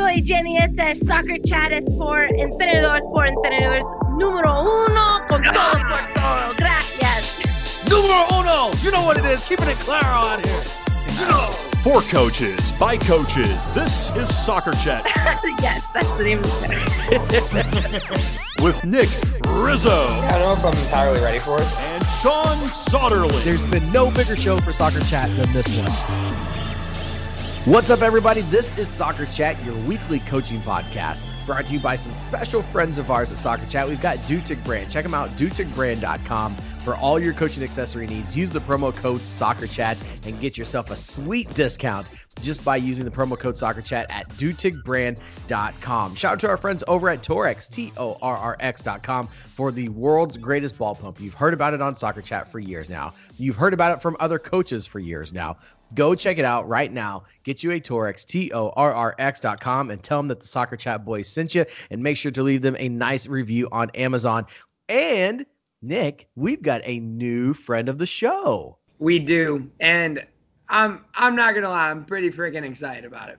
soy Jenny. Este es Soccer Chat es por Entrenadores por Entrenadores número uno, con todo por todo. Gracias. Numero uno! You know what it is. Keeping it claro out here. You know. For coaches, by coaches, this is Soccer Chat yes, that's the name of the show. with Nick Rizzo I don't know if I'm entirely ready for it. and Sean Sauterly. There's been no bigger show for Soccer Chat than this one. What's up, everybody? This is Soccer Chat, your weekly coaching podcast, brought to you by some special friends of ours at Soccer Chat. We've got Dutic Brand. Check them out, duticbrand.com for all your coaching accessory needs. Use the promo code Soccer Chat and get yourself a sweet discount just by using the promo code Soccer Chat at duticbrand.com. Shout out to our friends over at Torrx, T O R R X.com, for the world's greatest ball pump. You've heard about it on Soccer Chat for years now. You've heard about it from other coaches for years now. Go check it out right now. Get you a Torrx, T O R R X.com, and tell them that the Soccer Chat boys sent you. And make sure to leave them a nice review on Amazon. And Nick, we've got a new friend of the show. We do, and I'm I'm not gonna lie, I'm pretty freaking excited about it.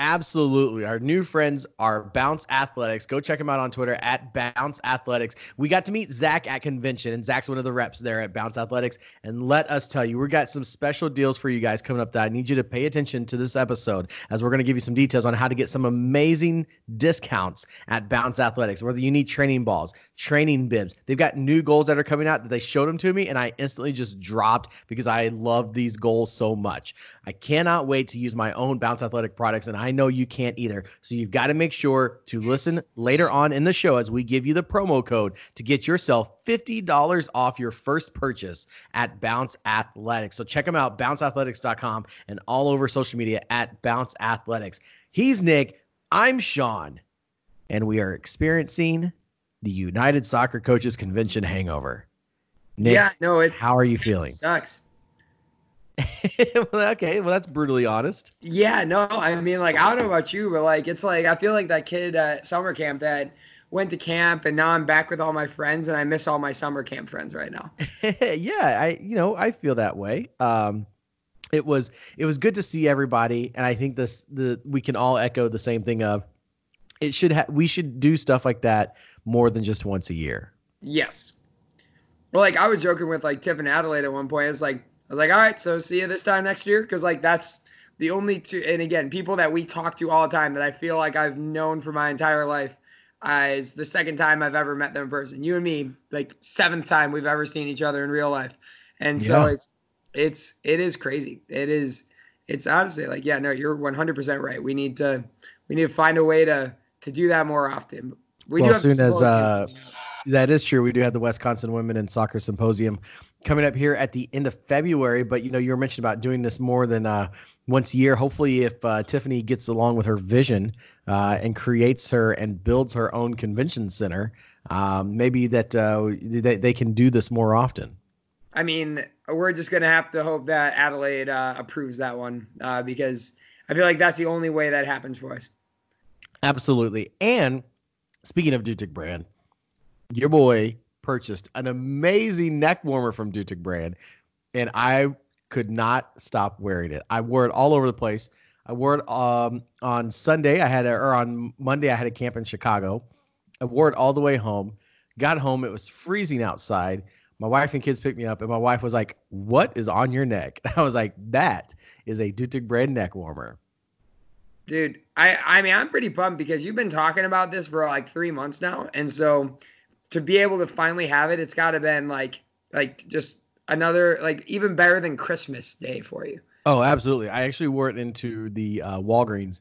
Absolutely. Our new friends are Bounce Athletics. Go check them out on Twitter at Bounce Athletics. We got to meet Zach at convention, and Zach's one of the reps there at Bounce Athletics. And let us tell you, we got some special deals for you guys coming up that I need you to pay attention to this episode as we're going to give you some details on how to get some amazing discounts at Bounce Athletics. Whether you need training balls, training bibs, they've got new goals that are coming out that they showed them to me, and I instantly just dropped because I love these goals so much. I cannot wait to use my own Bounce Athletic products, and I know you can't either. So you've got to make sure to listen later on in the show as we give you the promo code to get yourself $50 off your first purchase at Bounce Athletics. So check them out, bounceathletics.com, and all over social media at Bounce Athletics. He's Nick. I'm Sean, and we are experiencing the United Soccer Coaches Convention hangover. Nick, yeah, no, it how are you feeling? sucks. well, okay, well that's brutally honest. Yeah, no, I mean, like I don't know about you, but like it's like I feel like that kid at summer camp that went to camp, and now I'm back with all my friends, and I miss all my summer camp friends right now. yeah, I you know I feel that way. Um, it was it was good to see everybody, and I think this the we can all echo the same thing of it should ha- we should do stuff like that more than just once a year. Yes. Well, like I was joking with like Tiff and Adelaide at one point. It's like I was like, all right, so see you this time next year, because like that's the only two. And again, people that we talk to all the time that I feel like I've known for my entire life uh, is the second time I've ever met them in person. You and me, like seventh time we've ever seen each other in real life, and so Yeah. it's it's it is crazy. It is it's honestly like yeah, no, you're 100 percent right. We need to we need to find a way to to do that more often. We Well, do as soon as, uh. That is true. We do have the Wisconsin Women in Soccer Symposium coming up here at the end of February. But you know, you were mentioned about doing this more than uh, once a year. Hopefully, if uh, Tiffany gets along with her vision uh, and creates her and builds her own convention center, um, maybe that uh, they, they can do this more often. I mean, we're just gonna have to hope that Adelaide uh, approves that one uh, because I feel like that's the only way that happens for us. Absolutely. And speaking of Dutic brand, your boy purchased an amazing neck warmer from Dutic brand, and I could not stop wearing it. I wore it all over the place. I wore it um, on Sunday. I had a, or on Monday. I had a camp in Chicago. I wore it all the way home. Got home. It was freezing outside. My wife and kids picked me up, and my wife was like, "What is on your neck?" I was like, "That is a Dutic brand neck warmer." Dude, I I mean, I'm pretty pumped because you've been talking about this for like three months now, and so to be able to finally have it, it's got to been like like just another like even better than Christmas Day for you. Oh, absolutely. I actually wore it into the uh, Walgreens,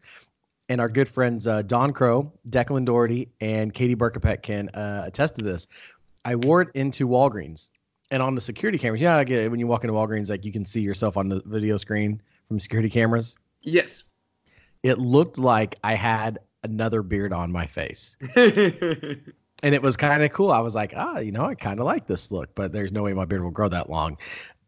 and our good friends uh, Don Crow, Declan Doherty, and Katie Burkapet can uh, attest to this. I wore it into Walgreens, and on the security cameras. Yeah, like, uh, when you walk into Walgreens, like you can see yourself on the video screen from security cameras. Yes. It looked like I had another beard on my face, and it was kind of cool. I was like, ah, you know, I kind of like this look, but there's no way my beard will grow that long.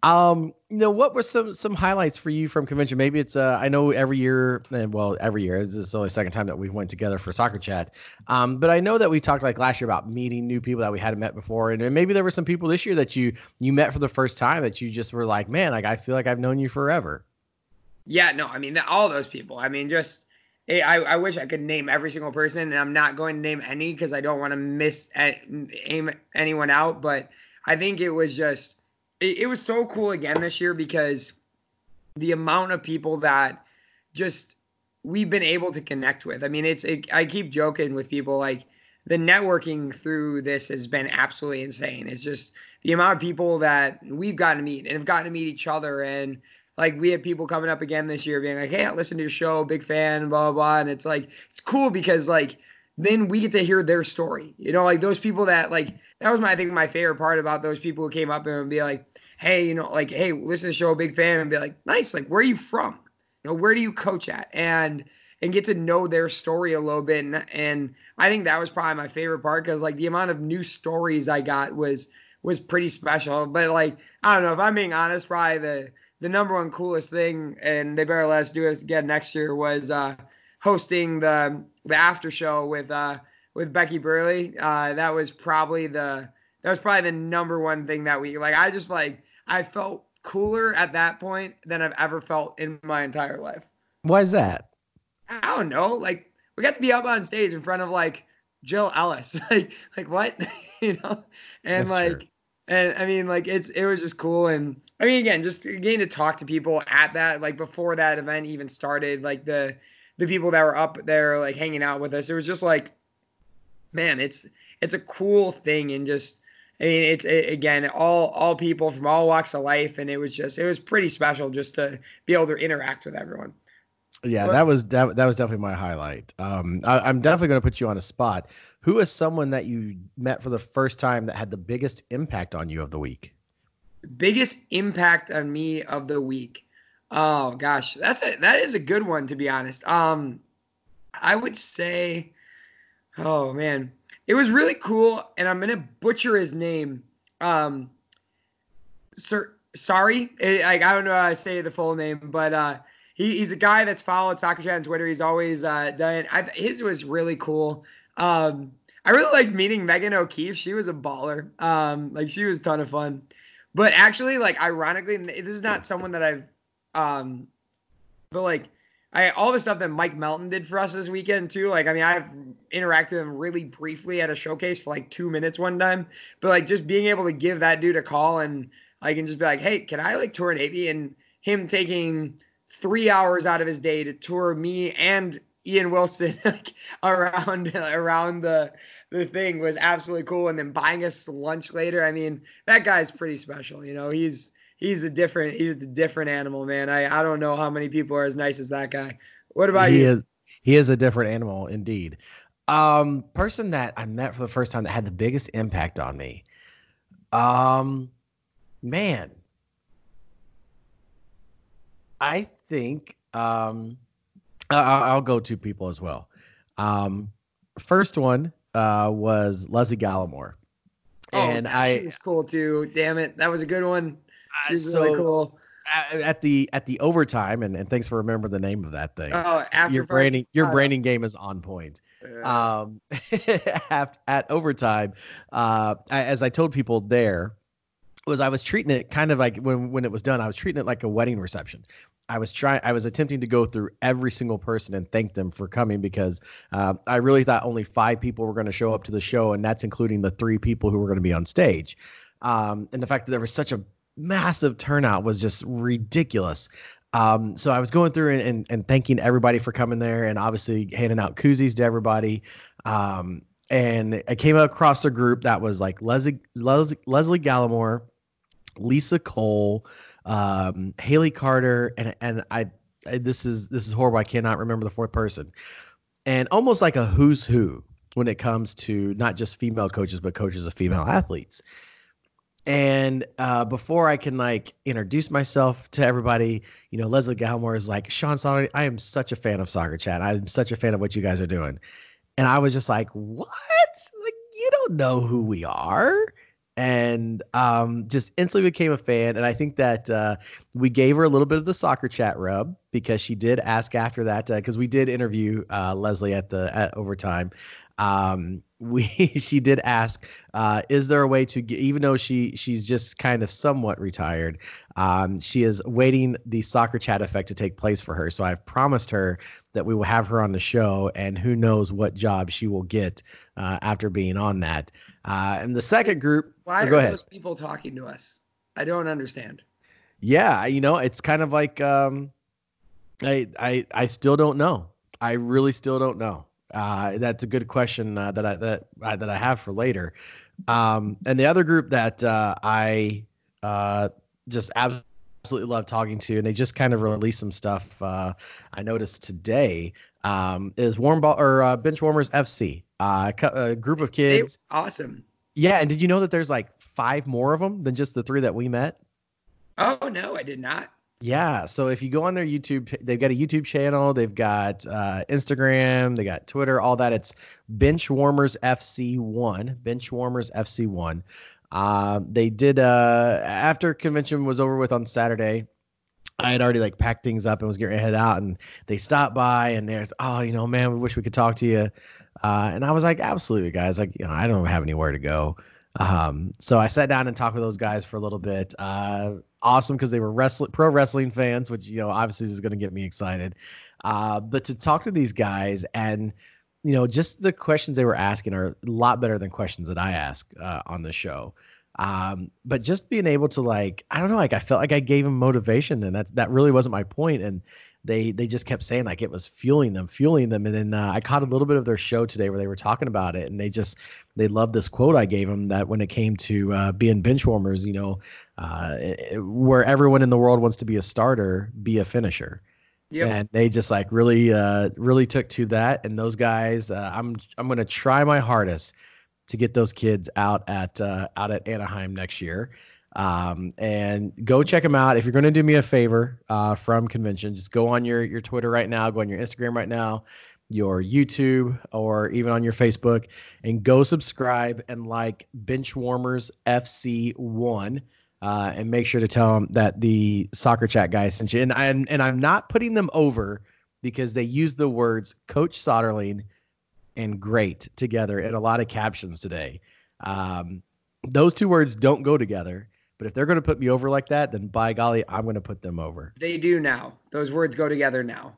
Um, you know, what were some some highlights for you from convention? Maybe it's uh, I know every year, and well, every year this is only the second time that we went together for soccer chat. Um, but I know that we talked like last year about meeting new people that we hadn't met before, and, and maybe there were some people this year that you you met for the first time that you just were like, man, like I feel like I've known you forever. Yeah, no, I mean all those people. I mean, just I, I wish I could name every single person, and I'm not going to name any because I don't want to miss aim anyone out. But I think it was just it, it was so cool again this year because the amount of people that just we've been able to connect with. I mean, it's it, I keep joking with people like the networking through this has been absolutely insane. It's just the amount of people that we've gotten to meet and have gotten to meet each other and like we have people coming up again this year being like, "Hey, I listened to your show, big fan, blah blah blah," and it's like it's cool because like then we get to hear their story. You know, like those people that like that was my I think my favorite part about those people who came up and be like, "Hey, you know, like hey, listen to the show, big fan," and be like, "Nice, like where are you from? You know, where do you coach at?" and and get to know their story a little bit. And, and I think that was probably my favorite part because like the amount of new stories I got was was pretty special. But like I don't know if I'm being honest, probably the the number one coolest thing, and they better let us do it again next year, was uh, hosting the the after show with uh, with Becky Burleigh. Uh, that was probably the that was probably the number one thing that we like. I just like I felt cooler at that point than I've ever felt in my entire life. Why is that? I don't know. Like we got to be up on stage in front of like Jill Ellis. like like what? you know? And That's like true. And I mean like it's it was just cool. And I mean, again, just getting to talk to people at that, like before that event even started, like the the people that were up there, like hanging out with us, it was just like, man, it's it's a cool thing, and just I mean, it's it, again all all people from all walks of life, and it was just it was pretty special just to be able to interact with everyone. Yeah, but, that was that, that was definitely my highlight. Um, I, I'm definitely going to put you on a spot. Who is someone that you met for the first time that had the biggest impact on you of the week? biggest impact on me of the week. Oh gosh, that's a that is a good one to be honest. Um, I would say, oh man, it was really cool, and I'm gonna butcher his name. Um, sir, sorry, like I don't know how to say the full name, but uh, he, he's a guy that's followed Soccer Chat on Twitter. He's always uh, done. I, his was really cool. Um, I really liked meeting Megan O'Keefe. She was a baller. Um, like she was a ton of fun. But actually, like ironically, this is not someone that I've um but like I all the stuff that Mike Melton did for us this weekend too. Like, I mean, I've interacted with him really briefly at a showcase for like two minutes one time. But like just being able to give that dude a call and I can just be like, hey, can I like tour Navy? And him taking three hours out of his day to tour me and Ian Wilson like around around the the thing was absolutely cool. And then buying us lunch later. I mean, that guy's pretty special. You know, he's he's a different he's a different animal, man. I I don't know how many people are as nice as that guy. What about he you? Is, he is a different animal indeed. Um, person that I met for the first time that had the biggest impact on me. Um, man, I think um, I'll, I'll go two people as well. Um, first one uh, was Lesle Gallimore. Oh, and I was cool too. Damn it, that was a good one. Uh, so, really cool. At the at the overtime, and, and thanks for remembering the name of that thing. Oh, after your branding, your uh, branding game is on point. Um, at, at overtime, uh, as I told people there, was I was treating it kind of like when when it was done, I was treating it like a wedding reception. I was trying, I was attempting to go through every single person and thank them for coming because uh, I really thought only five people were going to show up to the show, and that's including the three people who were going to be on stage. Um, and the fact that there was such a massive turnout was just ridiculous. Um, so I was going through and, and, and, thanking everybody for coming there, and obviously handing out koozies to everybody. Um, and I came across a group that was like Lesle Lesle, Lesle Gallimore, Lisa Cole um, Haley Carter, and and I, I this is this is horrible. I cannot remember the fourth person, and almost like a who's who when it comes to not just female coaches but coaches of female athletes. And uh, before I can like introduce myself to everybody, you know, Lesle Gallimore is like, Sean Sonnery, I am such a fan of Soccer Chat. I'm such a fan of what you guys are doing. And I was just like, what? Like, you don't know who we are and um, just instantly became a fan. And I think that uh, we gave her a little bit of the soccer chat rub because she did ask after that because uh, we did interview uh, Lesle at the at overtime. Um, we she did ask, uh, is there a way to get, even though she she's just kind of somewhat retired, um, she is waiting the soccer chat effect to take place for her. So I've promised her that we will have her on the show, and who knows what job she will get uh, after being on that. Uh, and the second group, Why oh, are ahead. those people talking to us? I don't understand. Yeah, you know, it's kind of like um, I I I still don't know. I really still don't know. Uh, that's a good question uh, that I that uh, that I have for later. Um, and the other group that uh, I uh, just absolutely love talking to, and they just kind of released some stuff. Uh, I noticed today um, is warm ball or uh, bench warmers FC. Uh, a group of kids. awesome. Yeah, and did you know that there's like five more of them than just the three that we met? Oh no, I did not. Yeah. So if you go on their YouTube, they've got a YouTube channel, they've got uh, Instagram, they got Twitter, all that. It's Benchwarmers FC1. Benchwarmers FC1. Uh, they did uh, after convention was over with on Saturday. I had already like packed things up and was getting ready to head out, and they stopped by and there's oh you know man we wish we could talk to you, uh, and I was like absolutely guys like you know I don't have anywhere to go, um, so I sat down and talked with those guys for a little bit. Uh, awesome because they were wrestling pro wrestling fans, which you know obviously is going to get me excited. Uh, but to talk to these guys and you know just the questions they were asking are a lot better than questions that I ask uh, on the show. Um, but just being able to like I don't know like I felt like I gave them motivation and that that really wasn't my point and they they just kept saying like it was fueling them fueling them and then uh, I caught a little bit of their show today where they were talking about it and they just they loved this quote I gave them that when it came to uh, being bench warmers you know uh, where everyone in the world wants to be a starter, be a finisher. Yep. And they just like really, uh, really took to that. And those guys, uh, I'm, I'm going to try my hardest to get those kids out at, uh, out at Anaheim next year. Um, and go check them out. If you're going to do me a favor, uh, from convention, just go on your, your Twitter right now, go on your Instagram right now, your YouTube, or even on your Facebook, and go subscribe and like Benchwarmers FC one. Uh, and make sure to tell them that the soccer chat guy sent you. And I'm and I'm not putting them over because they use the words Coach Soderling and great together in a lot of captions today. Um, those two words don't go together. But if they're going to put me over like that, then by golly, I'm going to put them over. They do now. Those words go together now.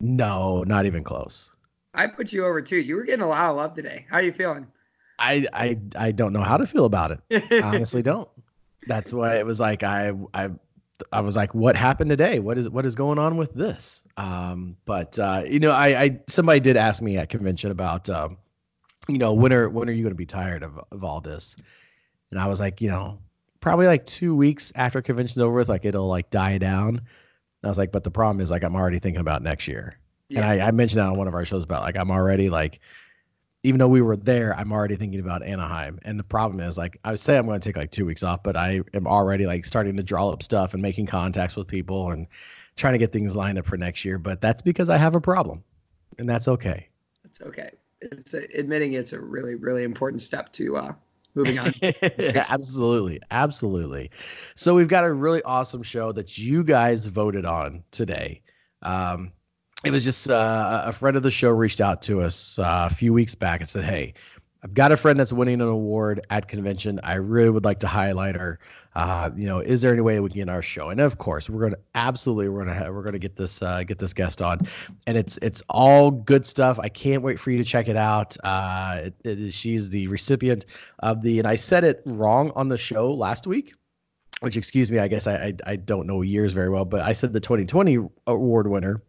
No, not even close. I put you over too. You were getting a lot of love today. How are you feeling? I I I don't know how to feel about it. I honestly don't. That's why it was like I I I was like, what happened today? What is what is going on with this? Um, but uh, you know, I, I somebody did ask me at convention about um, you know, when are when are you going to be tired of of all this? And I was like, you know, probably like two weeks after convention's over with, like it'll like die down. And I was like, but the problem is like I'm already thinking about next year. Yeah. And I, I mentioned that on one of our shows about like I'm already like even though we were there, I'm already thinking about Anaheim. And the problem is, like, I would say I'm going to take like two weeks off, but I am already like starting to draw up stuff and making contacts with people and trying to get things lined up for next year. But that's because I have a problem, and that's okay. It's okay. It's a, admitting it's a really, really important step to uh, moving on. absolutely, absolutely. So we've got a really awesome show that you guys voted on today. Um, it was just uh, a friend of the show reached out to us uh, a few weeks back and said, "Hey, I've got a friend that's winning an award at convention. I really would like to highlight her. Uh, you know, is there any way we can get our show? And of course, we're to absolutely we're going to we're to get this uh, get this guest on, and it's it's all good stuff. I can't wait for you to check it out. Uh, it, it, she's the recipient of the, and I said it wrong on the show last week. Which, excuse me, I guess I, I I don't know years very well, but I said the 2020 award winner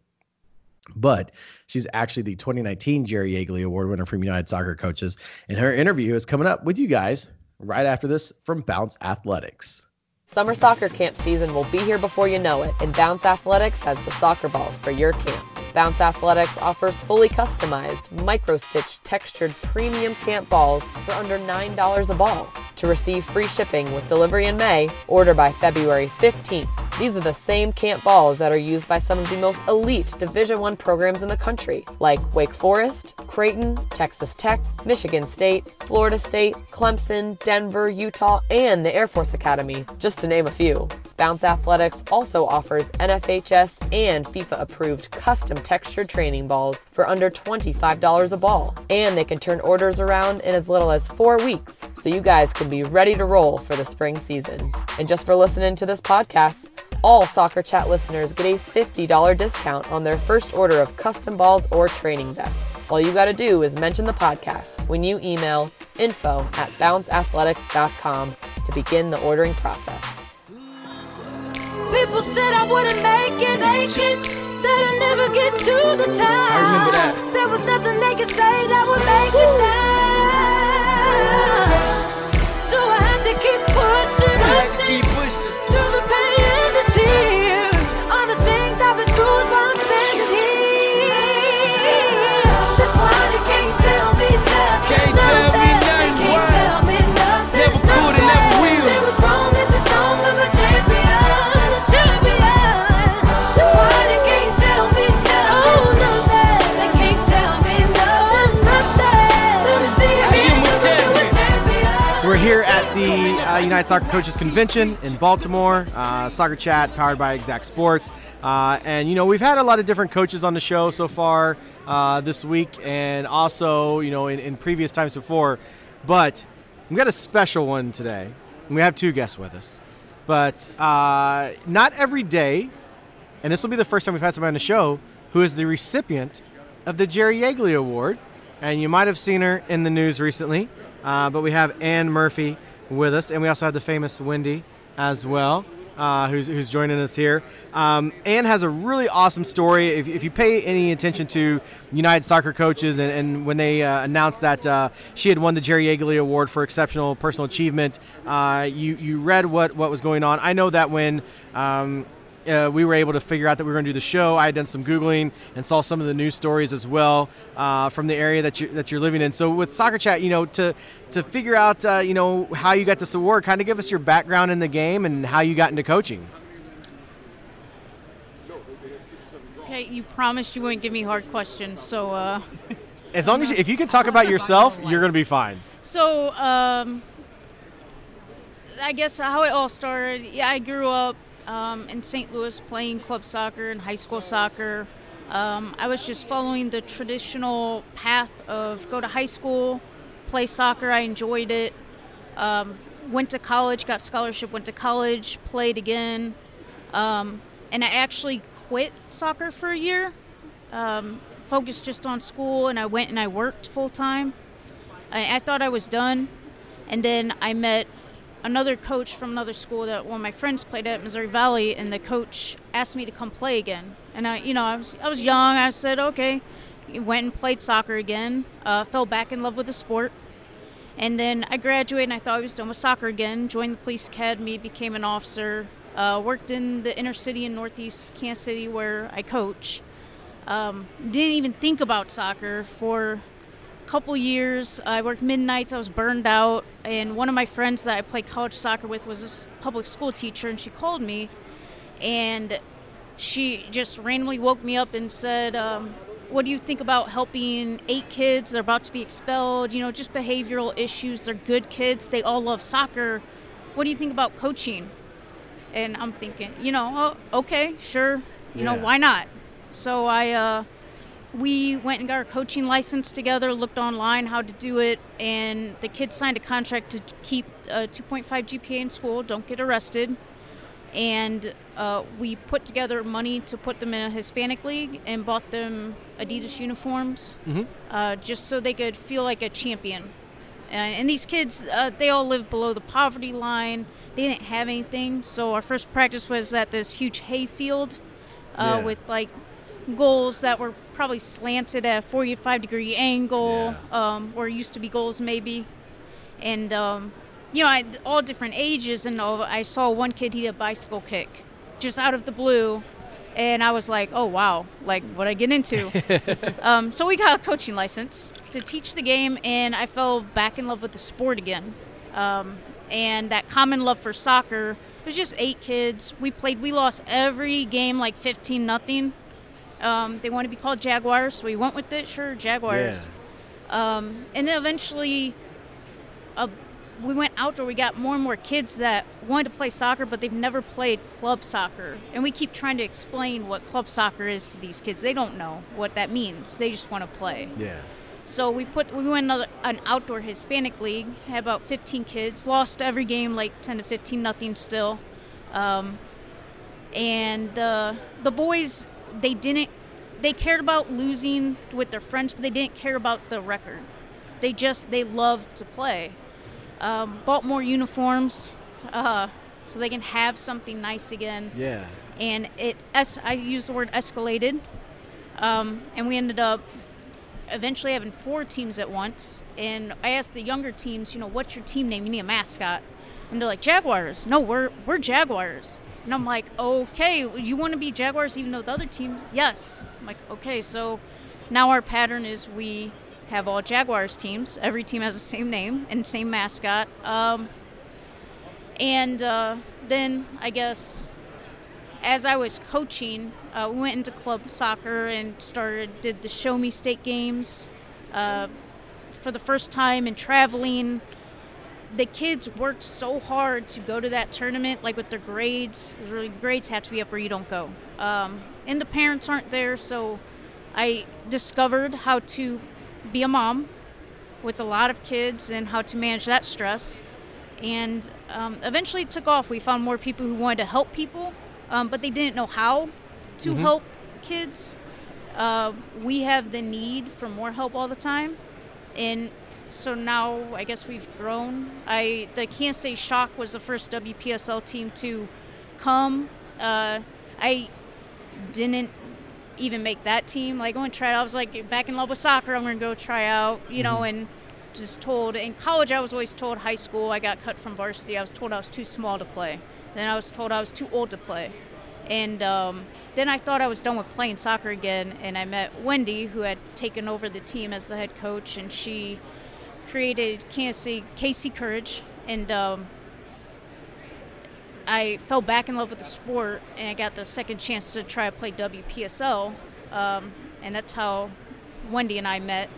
but she's actually the 2019 Jerry Yeagley Award winner from United Soccer Coaches. And her interview is coming up with you guys right after this from Bounce Athletics. Summer soccer camp season will be here before you know it, and Bounce Athletics has the soccer balls for your camp. Bounce Athletics offers fully customized, micro-stitched, textured premium camp balls for under $9 a ball. To receive free shipping with delivery in May, order by February 15th. These are the same camp balls that are used by some of the most elite Division 1 programs in the country, like Wake Forest, Creighton, Texas Tech, Michigan State, Florida State, Clemson, Denver, Utah, and the Air Force Academy, just to name a few. Bounce Athletics also offers NFHS and FIFA approved custom textured training balls for under $25 a ball. And they can turn orders around in as little as four weeks, so you guys can be ready to roll for the spring season. And just for listening to this podcast, all Soccer Chat listeners get a $50 discount on their first order of custom balls or training vests. All you got to do is mention the podcast when you email info at bounceathletics.com to begin the ordering process. People said I wouldn't make it, make it, that I'd never get to the top. I remember that. There was nothing they could say that would make me stop. So I had to keep pushing, pushing Keep pushing. through the pain the uh, United Soccer Coaches Convention in Baltimore. Uh, Soccer Chat powered by Exact Sports, uh, and you know we've had a lot of different coaches on the show so far uh, this week, and also you know in, in previous times before. But we got a special one today. We have two guests with us, but uh, not every day, and this will be the first time we've had somebody on the show who is the recipient of the Jerry Yeagley Award. And you might have seen her in the news recently. Uh, but we have Ann Murphy with us, and we also have the famous Wendy as well, uh, who's, who's joining us here. Um, Ann has a really awesome story. If, if you pay any attention to United Soccer Coaches, and, and when they uh, announced that uh, she had won the Jerry Yeagley Award for exceptional personal achievement, uh, you you read what what was going on. I know that when. Um, uh, we were able to figure out that we were going to do the show. I had done some googling and saw some of the news stories as well uh, from the area that you that you're living in. So with Soccer Chat, you know, to to figure out uh, you know how you got this award, kind of give us your background in the game and how you got into coaching. Okay, you promised you wouldn't give me hard questions, so uh, As long as you, if you can talk about yourself, you're going to be fine. so um, I guess how it all started. Yeah, I grew up um, in St. Louis playing club soccer and high school soccer. Um, I was just following the traditional path of go to high school, play soccer. I enjoyed it. Um, went to college, got scholarship. Went to college, played again, um, and I actually quit soccer for a year. Um, focused just on school, and I went and I worked full time. I, I thought I was done, and then I met another coach from another school that one of my friends played at Missouri Valley, and the coach asked me to come play again. And I, you know, I was I was young. I said okay. Went and played soccer again. Uh, fell back in love with the sport. And then I graduated and I thought I was done with soccer again. Joined the police academy, became an officer. Uh, worked in the inner city in northeast Kansas City where I coach. Um, didn't even think about soccer for couple years. I worked midnights. I was burned out. And one of my friends that I played college soccer with was this public school teacher, and she called me, and she just randomly woke me up and said, um, "What do you think about helping eight kids? They're about to be expelled. You know, just behavioral issues. They're good kids. They all love soccer. What do you think about coaching?" And I'm thinking, you know, oh, okay, sure. You know, why not? So I, uh, we went and got our coaching license together, looked online how to do it, and the kids signed a contract to keep a 2.5 GPA in school, don't get arrested. And uh, we put together money to put them in a Hispanic league and bought them Adidas uniforms uh, just so they could feel like a champion. And, and these kids, uh, they all live below the poverty line. They didn't have anything. So our first practice was at this huge hay field uh, Yeah. with like goals that were probably slanted at a 45 degree angle, um, where it used to be goals maybe. And, um, you know, I, all different ages. And all, I saw one kid, he had a bicycle kick just out of the blue. And I was like, oh, wow, like what I get into. um, so we got a coaching license to teach the game, and I fell back in love with the sport again. Um, and that common love for soccer. It was just eight kids. We played. We lost every game like 15 nothing. Um, they want to be called Jaguars, so we went with it. Sure, Jaguars. Um, and then eventually, a we went outdoor. We got more and more kids that wanted to play soccer, but they've never played club soccer. And we keep trying to explain what club soccer is to these kids. They don't know what that means. They just want to play. Yeah. So we put we went another an outdoor Hispanic league. Had about 15 kids. Lost every game like 10 to 15, nothing still. Um, and the the boys they didn't they cared about losing with their friends, but they didn't care about the record. They just they loved to play. Um, bought more uniforms uh, so they can have something nice again Yeah. and it es- I use the word escalated, um, and we ended up eventually having four teams at once. And I asked the younger teams, you know, what's your team name? You need a mascot, and they're like Jaguars. No, we're we're Jaguars. And I'm like, okay, you want to be Jaguars even though the other teams? Yes. I'm like, okay, so now our pattern is we have all Jaguars teams. Every team has the same name and same mascot. Um, and uh, then I guess as I was coaching, uh, we went into club soccer and started did the Show Me State games uh, for the first time and traveling. The kids worked so hard to go to that tournament, like with their grades. Really, grades have to be up or you don't go. Um, and the parents aren't there, so I discovered how to be a mom with a lot of kids and how to manage that stress. And um, eventually it took off. We found more people who wanted to help people, um, but they didn't know how to help kids. Uh, we have the need for more help all the time. And so now I guess we've grown. I the Kansas State Shock was the first WPSL team to come. Uh, I didn't even make that team. Like, I went try out. I was like, back in love with soccer. I'm going to go try out, you know, and just told. In college, I was always told high school, I got cut from varsity. I was told I was too small to play. Then I was told I was too old to play. And um, then I thought I was done with playing soccer again. And I met Wendy, who had taken over the team as the head coach, and she created City KC Courage. And um, I fell back in love with the sport, and I got the second chance to try to play WPSL, um, and that's how Wendy and I met,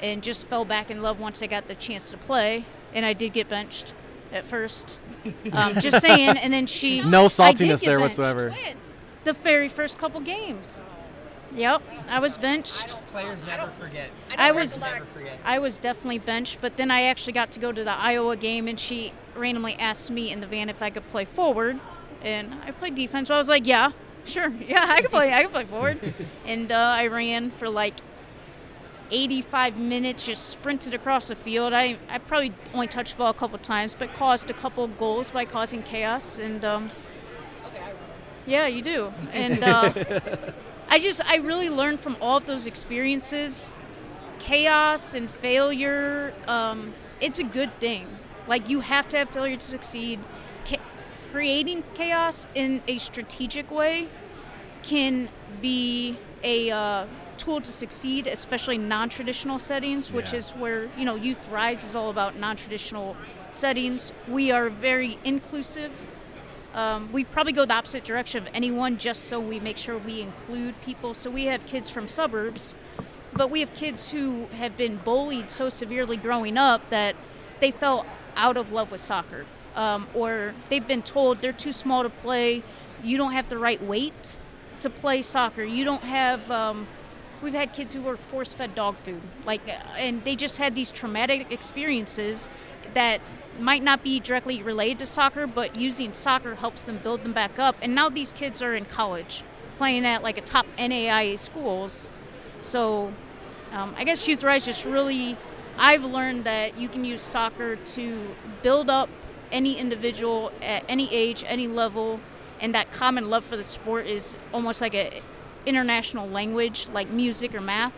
and just fell back in love once I got the chance to play, and I did get benched at first, um, just saying, and then she No saltiness there benched. whatsoever. The very first couple games. Yep, I was benched. Players never forget. I was forget. I was definitely benched, but then I actually got to go to the Iowa game, and she randomly asked me in the van if I could play forward, and I played defense. So I was like, "Yeah, sure, yeah, I can play. I can play forward." and uh, I ran for like 85 minutes, just sprinted across the field. I I probably only touched the ball a couple times, but caused a couple goals by causing chaos. And um, yeah, you do. And uh, I just I really learned from all of those experiences. Chaos and failure um, it's a good thing. Like you have to have failure to succeed. Ca- creating chaos in a strategic way can be a uh, tool to succeed especially non-traditional settings which Yeah. is where you know youth rise is all about non-traditional settings. We are very inclusive um, we probably go the opposite direction of anyone just so we make sure we include people. So we have kids from suburbs, but we have kids who have been bullied so severely growing up that they fell out of love with soccer. Um, or they've been told they're too small to play, you don't have the right weight to play soccer, you don't have. Um, we've had kids who were force fed dog food, like, and they just had these traumatic experiences that might not be directly related to soccer, but using soccer helps them build them back up. And now these kids are in college, playing at like a top NAIA schools. So um, I guess Youth Rise just really, I've learned that you can use soccer to build up any individual at any age, any level, and that common love for the sport is almost like a international language, like music or math,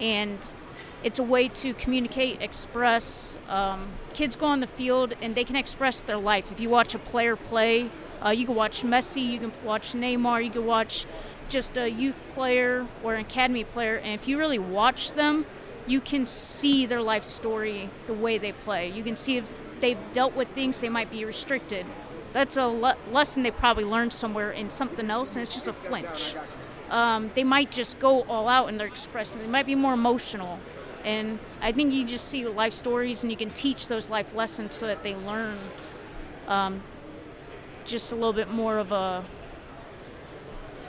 and it's a way to communicate, express. Um, kids go on the field and they can express their life. If you watch a player play, uh, you can watch Messi, you can watch Neymar, you can watch just a youth player or an academy player, and if you really watch them, you can see their life story the way they play. You can see if they've dealt with things they might be restricted. That's a le- lesson they probably learned somewhere in something else, and it's just a flinch. Um, they might just go all out and they're expressing. They might be more emotional. And I think you just see life stories and you can teach those life lessons so that they learn um, just a little bit more of a,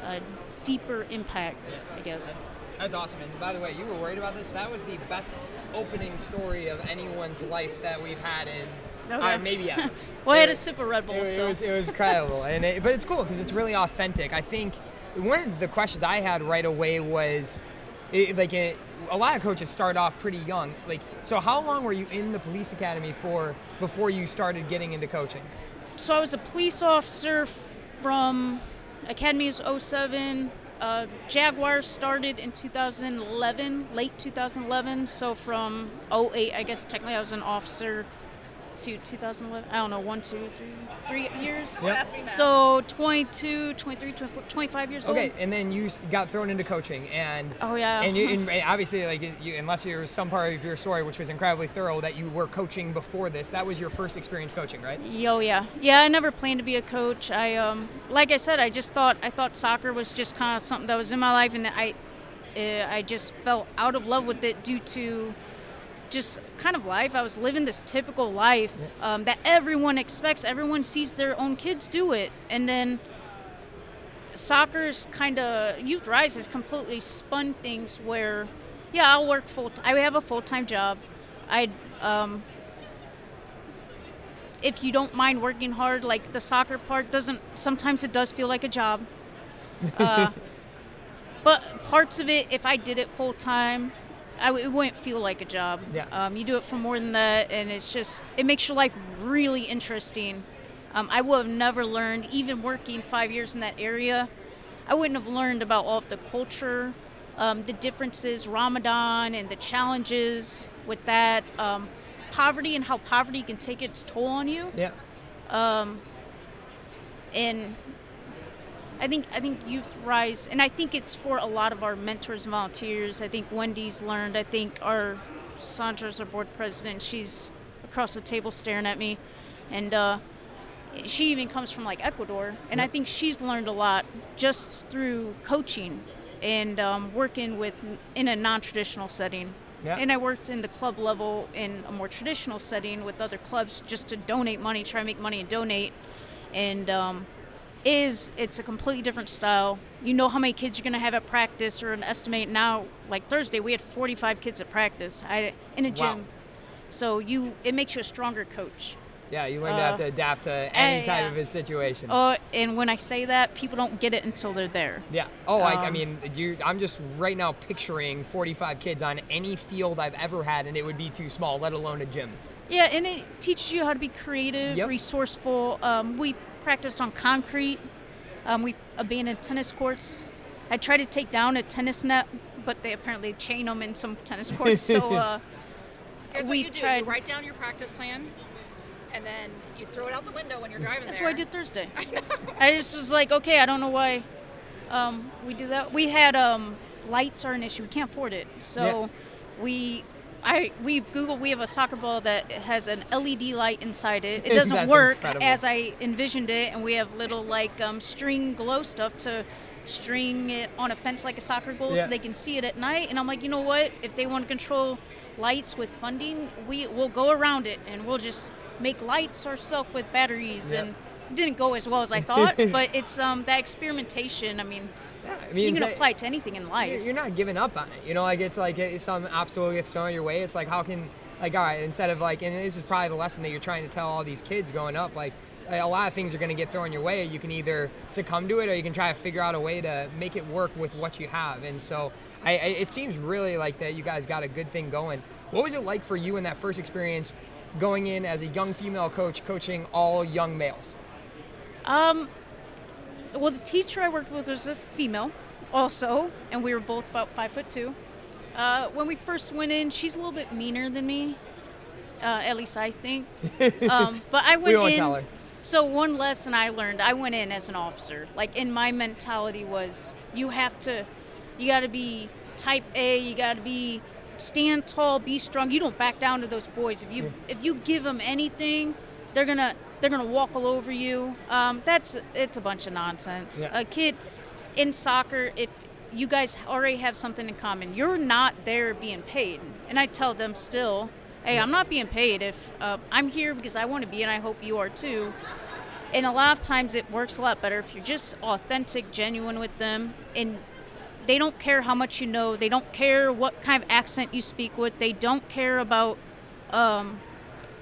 a deeper impact, I guess. That's awesome. And by the way, you were worried about this. That was the best opening story of anyone's life that we've had in Okay. uh, maybe. Well, I had a sip of Red Bull, It, it so was, it was incredible, and it, but it's cool because it's really authentic. I think one of the questions I had right away was, it, like, it, a lot of coaches start off pretty young. Like, so how long were you in the police academy for before you started getting into coaching? so I was a police officer from Academy was 07. Uh, Jaguar started in 2011, late 2011. So from 08, I guess technically I was an officer to 2011. I don't know, one, two, three, three years. Yep. So 22, 23, 24, 25 years Okay, old. and then you got thrown into coaching, and Oh, yeah. and, you, and obviously, like, you, unless there was some part of your story which was incredibly thorough that you were coaching before this, that was your first experience coaching, right? Yo, yeah, yeah. I never planned to be a coach. I, um, like I said, I just thought I thought soccer was just kind of something that was in my life, and I, uh, I just fell out of love with it due to just kind of life. I was living this typical life um, that everyone expects. Everyone sees their own kids do it, and then soccer's kind of youth rise has completely spun things where, yeah, I'll work full. T- I have a full time job. I um, if you don't mind working hard, like the soccer part doesn't. Sometimes it does feel like a job. Uh, but parts of it, if I did it full time, I it wouldn't feel like a job. Yeah. Um, you do it for more than that, and it's just it makes your life really interesting. Um, I would have never learned, even working five years in that area, I wouldn't have learned about all of the culture, um, the differences, Ramadan, and the challenges with that, um, poverty, and how poverty can take its toll on you. Yeah. Um, and I think I think Youth Rise, and I think it's for a lot of our mentors and volunteers. I think Wendy's learned. I think our Sandra's our board president. She's across the table staring at me, and uh, she even comes from like Ecuador, and I think she's learned a lot just through coaching and um, working with in a non-traditional setting. Yeah. And I worked in the club level in a more traditional setting with other clubs just to donate money, try to make money and donate. And um, is it's a completely different style. You know how many kids you're gonna have at practice or an estimate now. Like Thursday, we had 45 kids at practice. I in a Wow. gym. So you it makes you a stronger coach. Yeah, you learn to have Uh, to adapt to any eh, type yeah. of a situation. Uh, and when I say that, people don't get it until they're there. Yeah. Oh, I, I Um, mean, you. I'm just right now picturing 45 kids on any field I've ever had, and it would be too small, let alone a gym. Yeah, and it teaches you how to be creative, Yep. resourceful. Um, we practiced on concrete. Um, we abandoned tennis courts. I tried to take down a tennis net, but they apparently chain them in some tennis courts. So uh, Here's we what you do: tried. you write down your practice plan, and then you throw it out the window when you're driving That's there. what I did Thursday. I know. I just was like, okay, I don't know why um, we do that. We had um, lights are an issue. We can't afford it, so we. I we've Googled. We have a soccer ball that has an LED light inside it. It doesn't work incredible. as I envisioned it, and we have little like um, string glow stuff to string it on a fence like a soccer goal Yeah. so they can see it at night. And I'm like, you know what? If they want to control lights with funding, we will go around it and we'll just make lights ourselves with batteries. Yep. And it didn't go as well as I thought, but it's um that experimentation. I mean, I mean, you can apply it to anything in life. You're, not giving up on it. You know, like it's like some obstacle gets thrown your way. It's like how can like all right, instead of like, and this is probably the lesson that you're trying to tell all these kids growing up. Like a lot of things are going to get thrown your way. You can either succumb to it or you can try to figure out a way to make it work with what you have. And so, I, I it seems really like that you guys got a good thing going. What was it like for you in that first experience, going in as a young female coach, coaching all young males? Um, well, the teacher I worked with was a female, also, and we were both about five foot two. Uh, when we first went in, she's a little bit meaner than me, uh, at least I think. Um, but I went in. tell her. So one lesson I learned, I went in as an officer. Like in my mentality was, you have to, you got to be type A. You got to be stand tall, be strong. You don't back down to those boys. If you if you give them anything, they're gonna they're gonna walk all over you. Um, that's it's a bunch of nonsense. Yeah. A kid in soccer, if you guys already have something in common. You're not there being paid. And I tell them still, hey, I'm not being paid. If uh, I'm here because I want to be, and I hope you are too. And a lot of times it works a lot better if you're just authentic, genuine with them, and they don't care how much you know. They don't care what kind of accent you speak with. They don't care about um,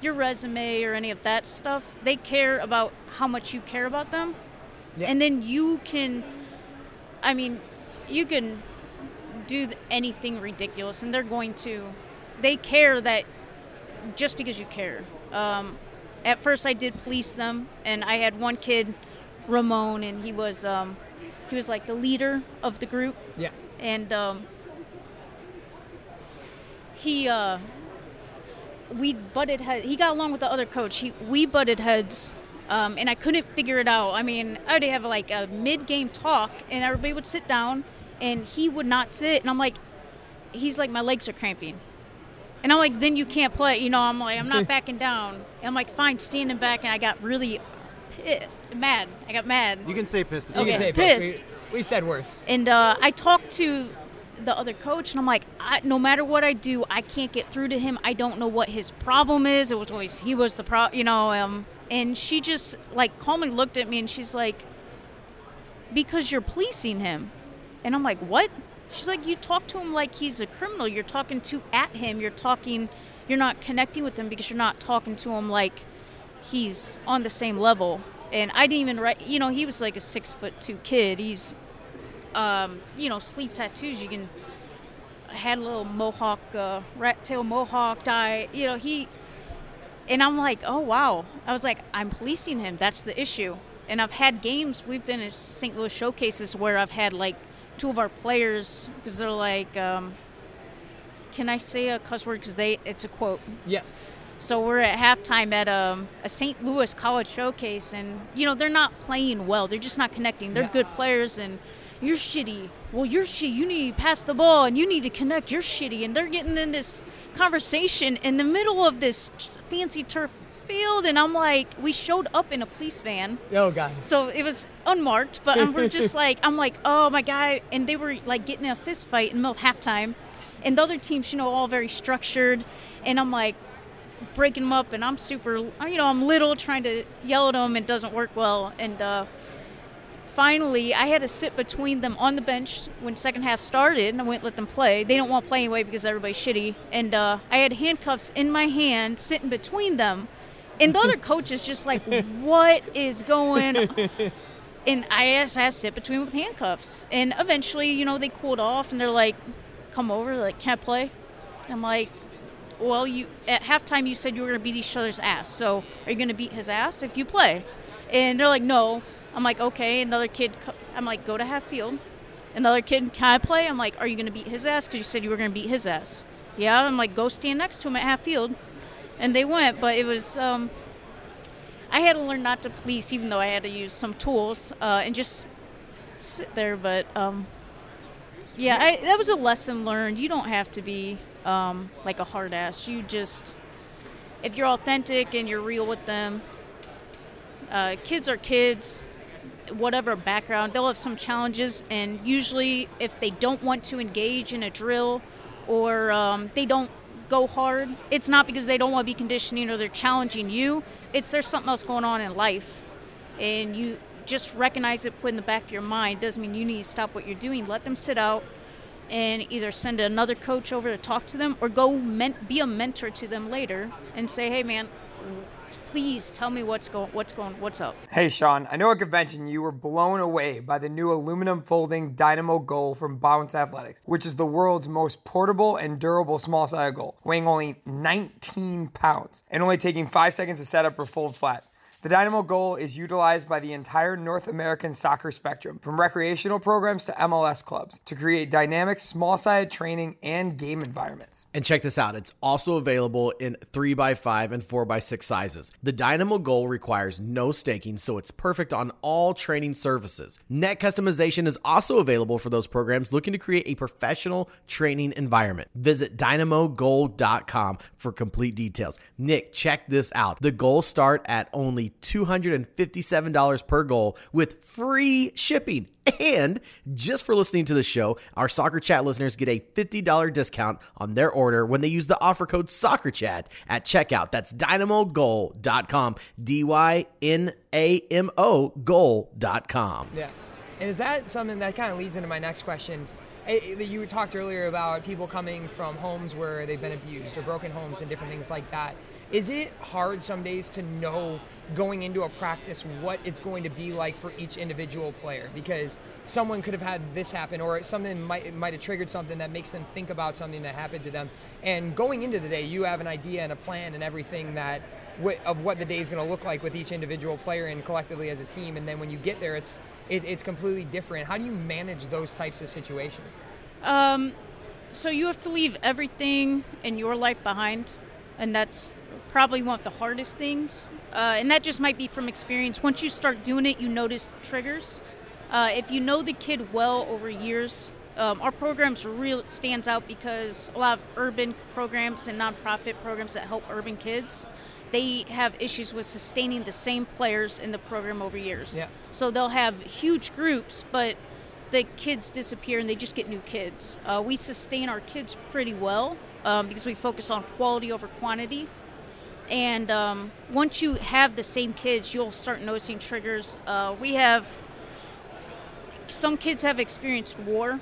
your resume or any of that stuff. They care about how much you care about them. Yeah. And then you can, I mean, you can do anything ridiculous, and they're going to. They care that just because you care. Um, at first, I did police them, and I had one kid, Ramon, and he was um, he was like the leader of the group Yeah. and um, he uh, we butted heads. He got along with the other coach. He we butted heads, um, and I couldn't figure it out. I mean, I would have like a mid-game talk, and everybody would sit down, and he would not sit, and I'm like, he's like, my legs are cramping. And I'm like, then you can't play. You know, I'm like, I'm not backing down. And I'm like, fine, standing back. And I got really pissed, mad. I got mad. You can say pissed. It's You can Okay, say pissed. pissed. We, we said worse. And uh, I talked to the other coach, and I'm like, no matter what I do, I can't get through to him. I don't know what his problem is. It was always he was the pro, you know. Um, and she just like calmly looked at me, and she's like, because you're policing him. And I'm like, what? She's like, you talk to him like he's a criminal. You're talking to at him. You're talking. You're not connecting with him because you're not talking to him like he's on the same level. And I didn't even write. You know, he was like a six foot two kid. He's um, you know, sleeve tattoos. You can I had a little mohawk, uh, rat tail mohawk dye. You know, he and I'm like, oh wow. I was like, I'm policing him. That's the issue. And I've had games. We've been at St. Louis showcases where I've had like two of our players because they're like, um, can I say a cuss word? Because they it's a quote. Yes. So we're at halftime at um, a St. Louis college showcase, and you know they're not playing well. They're just not connecting. They're Yeah. good players, and you're shitty. Well, you're shitty. You need to pass the ball, and you need to connect. You're shitty, and they're getting in this conversation in the middle of this fancy turf field, and I'm like, we showed up in a police van. Oh god. So it was unmarked, but um, we're just like, I'm like, oh my god, and they were like getting a fist fight in the middle of halftime, and the other teams, you know, all very structured, and I'm like breaking them up, and I'm super, you know, I'm little, trying to yell at them, and it doesn't work well, and uh, finally, I had to sit between them on the bench when second half started, and I wouldn't let them play. They don't want to play anyway because everybody's shitty, and uh, I had handcuffs in my hand, sitting between them. And the other coach is just like, "What is going?" On and I asked, I had to sit between them with handcuffs. And eventually, you know, they cooled off, and they're like, "Come over, like, can't play?" I'm like, "Well, you at halftime you said you were gonna beat each other's ass. So are you gonna beat his ass if you play?" And they're like, "No." I'm like, "Okay." Another kid, I'm like, "Go to half field." Another kid, "Can I play?" I'm like, "Are you gonna beat his ass? Because you said you were gonna beat his ass." Yeah. I'm like, "Go stand next to him at half field." and they went but it was um, i had to learn not to police even though i had to use some tools uh, and just sit there but um, yeah I, that was a lesson learned you don't have to be um, like a hard ass you just if you're authentic and you're real with them uh, kids are kids whatever background they'll have some challenges and usually if they don't want to engage in a drill or um, they don't go hard it's not because they don't want to be conditioning or they're challenging you it's there's something else going on in life. And you just recognize it put in the back of your mind doesn't mean you need to stop what you're doing let them sit out and either send another coach over to talk to them or go men- be a mentor to them later and say hey man please tell me what's going what's going what's up Hey, Sean, I know at convention you were blown away by the new aluminum folding Dynamo Goal from Bounce Athletics, which is the world's most portable and durable small sided goal, weighing only 19 pounds and only taking 5 seconds to set up or fold flat. The Dynamo Goal is utilized by the entire North American soccer spectrum, from recreational programs to MLS clubs, to create dynamic small sided training and game environments. And check this out it's also available in 3x5 and 4x6 sizes. The Dynamo Goal requires no staking, so it's perfect on all training surfaces. Net customization is also available for those programs looking to create a professional training environment. Visit dynamogoal.com for complete details. Nick, check this out. The goals start at only $257 per goal with free shipping. And just for listening to the show, our Soccer Chat listeners get a $50 discount on their order when they use the offer code SoccerChat at checkout. That's dynamogoal.com. D Y N A M O goal.com. Yeah. And is that something that kind of leads into my next question? Eh, eh, You talked earlier about people coming from homes where they've been abused or broken homes and different things like that. Is it hard some days to know going into a practice what it's going to be like for each individual player? Because someone could have had this happen or something might, might have triggered something that makes them think about something that happened to them. And going into the day, you have an idea and a plan and everything that of what the day is going to look like with each individual player and collectively as a team. And then when you get there, it's it, it's completely different. How do you manage those types of situations? Um, so you have to leave everything in your life behind, and that's probably one of the hardest things. Uh, and that just might be from experience. Once you start doing it, you notice triggers. Uh, if you know the kid well over years, um, our programs real stands out because a lot of urban programs and nonprofit programs that help urban kids, they have issues with sustaining the same players in the program over years. Yeah. So they'll have huge groups, but the kids disappear and they just get new kids. Uh, we sustain our kids pretty well um, because we focus on quality over quantity. And um, once you have the same kids, you'll start noticing triggers. Uh, we have some kids have experienced war.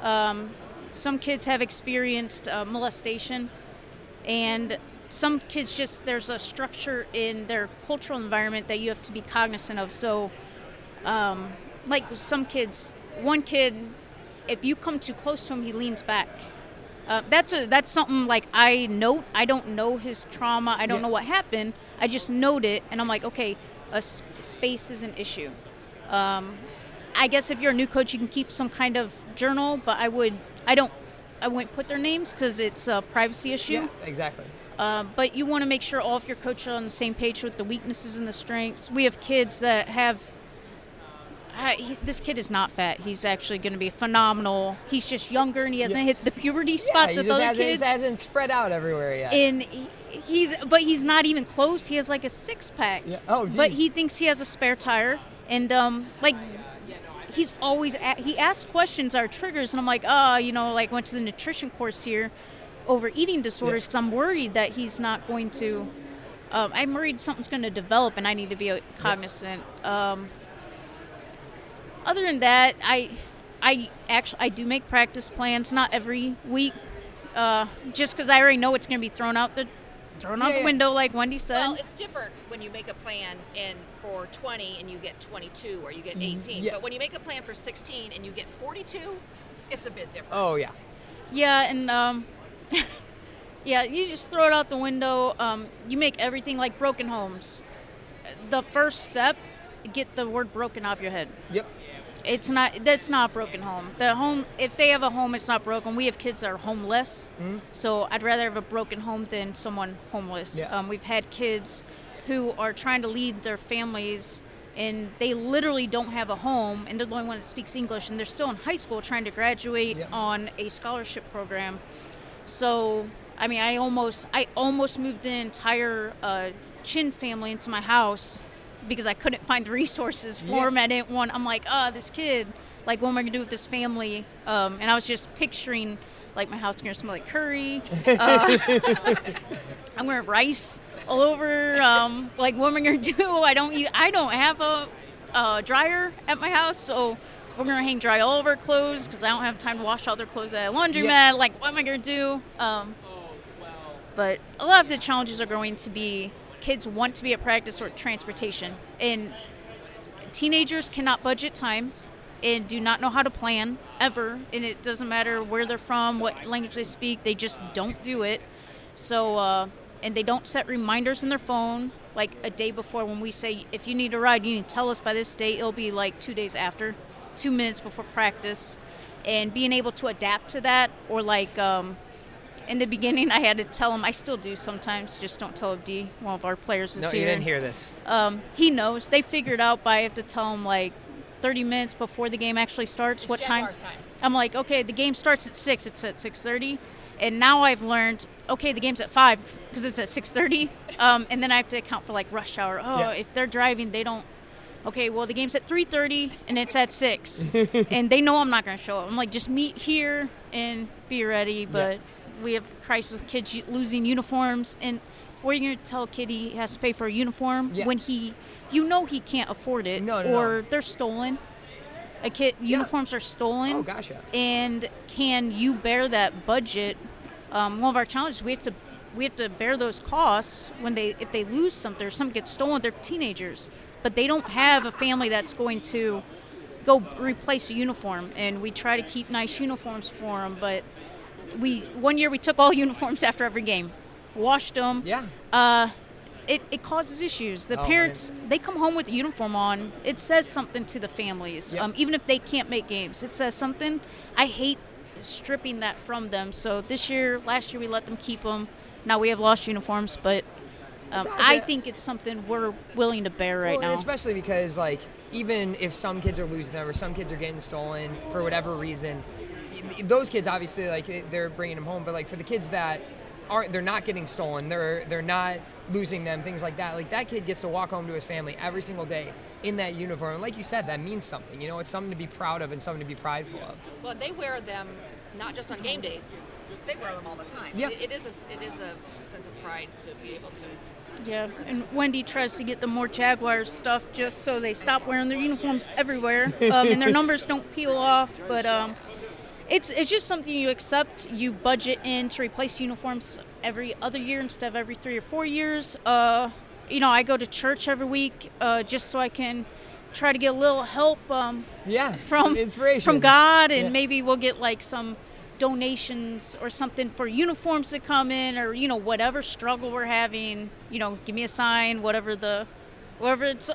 Um, some kids have experienced uh, molestation, and some kids just there's a structure in their cultural environment that you have to be cognizant of. So, um, like some kids, one kid, if you come too close to him, he leans back. Uh, that's a that's something like I note. I don't know his trauma. I don't Yeah. know what happened. I just note it, and I'm like, okay, a s- space is an issue. Um, I guess if you're a new coach, you can keep some kind of journal, but I would, I don't, I wouldn't put their names because it's a privacy issue. Yeah, exactly. Um, but you want to make sure all of your coaches are on the same page with the weaknesses and the strengths. We have kids that have. Uh, he, this kid is not fat. He's actually going to be phenomenal. He's just younger and he hasn't hit the puberty spot yeah, that other hasn't, kids. hasn't spread out everywhere yet. And he's, but he's not even close. He has like a six pack. Yeah. Oh, But he thinks he has a spare tire, and um, like he's always a- he asks questions our triggers, and I'm like, oh, you know, like went to the nutrition course here over eating disorders because I'm worried that he's not going to. Um, I'm worried something's going to develop, and I need to be uh, cognizant. Um, other than that, I, I actually I do make practice plans, not every week, uh, just because I already know it's going to be thrown out the thrown out Yeah, the yeah. window, like Wendy said. Well, it's different when you make a plan and for 20 and you get 22 or you get 18. yes. But when you make a plan for 16 and you get 42, it's a bit different. oh yeah. Yeah, and um, yeah, you just throw it out the window. Um, you make everything like broken homes. The first step, get the word broken off your head. Yep. It's not. That's not a broken home. The home, if they have a home, it's not broken. We have kids that are homeless, Mhm. so I'd rather have a broken home than someone homeless. Yeah. Um, we've had kids who are trying to lead their families, and they literally don't have a home, and they're the only one that speaks English, and they're still in high school trying to graduate Yeah. on a scholarship program. So, I mean, I almost, I almost moved an entire uh, Chin family into my house because I couldn't find the resources for Yeah. them. I didn't want. I'm like, oh, this kid. Like, what am I gonna do with this family? Um, and I was just picturing, like, my house gonna smell like curry. Uh, I'm wearing rice all over. Um, like, what am I gonna do? I don't. I don't have a, a dryer at my house, so we're gonna hang dry all of our clothes because I don't have time to wash all their clothes at a laundromat. Yeah. Like, what am I gonna do? Um, but a lot of the challenges are going to be kids want to be at practice or transportation, and teenagers cannot budget time and do not know how to plan ever. And it doesn't matter where they're from what language they speak they just don't do it. So uh, and they don't set reminders in their phone like a day before when we say if you need a ride you need to tell us by this date. It'll be like two days after two minutes before practice. And being able to adapt to that or like um, in the beginning i had to tell him. i still do sometimes just don't tell d one of our players is No, here you didn't hear this. um, he knows. They figured out by I have to tell him like 30 minutes before the game actually starts what time. Time. I'm like, okay, the game starts at six. It's at 6:30. And now I've learned, okay, the game's at five because it's at six thirty, um, and then I have to account for like rush hour. Oh, Yeah. if they're driving, they don't. Okay, well the game's at three thirty and it's at six, and they know I'm not gonna show up. I'm like, just meet here and be ready. But we have crisis with kids losing uniforms, and where you gonna tell a kid he has to pay for a uniform Yeah. when he, you know, he can't afford it, No, no, no. or they're stolen. A kid uniforms are stolen. Oh, gotcha. And can you bear that budget? Um, one of our challenges we have to we have to bear those costs when they if they lose something or something gets stolen. They're teenagers, but they don't have a family that's going to go replace a uniform. And we try to keep nice uniforms for them, but we one year we took all uniforms after every game, washed them. Yeah. Uh, it, it causes issues. The Oh, parents they come home with the uniform on. It says something to the families, Yep. um, even if they can't make games. It says something. I hate stripping that from them. So this year, last year we let them keep them. Now we have lost uniforms, but um, I think it's something we're willing to bear right well, now. Especially because, like, even if some kids are losing them or some kids are getting stolen for whatever reason, those kids obviously like they- they're bringing them home. But like for the kids that aren't, they're not getting stolen. They're they're not losing them. Things like that. Like that kid gets to walk home to his family every single day in that uniform. And like you said, that means something. You know, it's something to be proud of and something to be prideful of. Well, they wear them not just on game days. They wear them all the time. Yeah. It, it is a, it is a sense of pride to be able to. Yeah, and Wendy tries to get the more Jaguars stuff just so they stop wearing their uniforms everywhere, um, and their numbers don't peel off. But um, it's it's just something you accept. You budget in to replace uniforms every other year instead of every three or four years. Uh, you know, I go to church every week uh, just so I can try to get a little help um, Yeah, from inspiration from God, and Yeah. maybe we'll get like some donations or something for uniforms to come in, or you know whatever struggle we're having. You know, give me a sign, whatever the, whatever it's,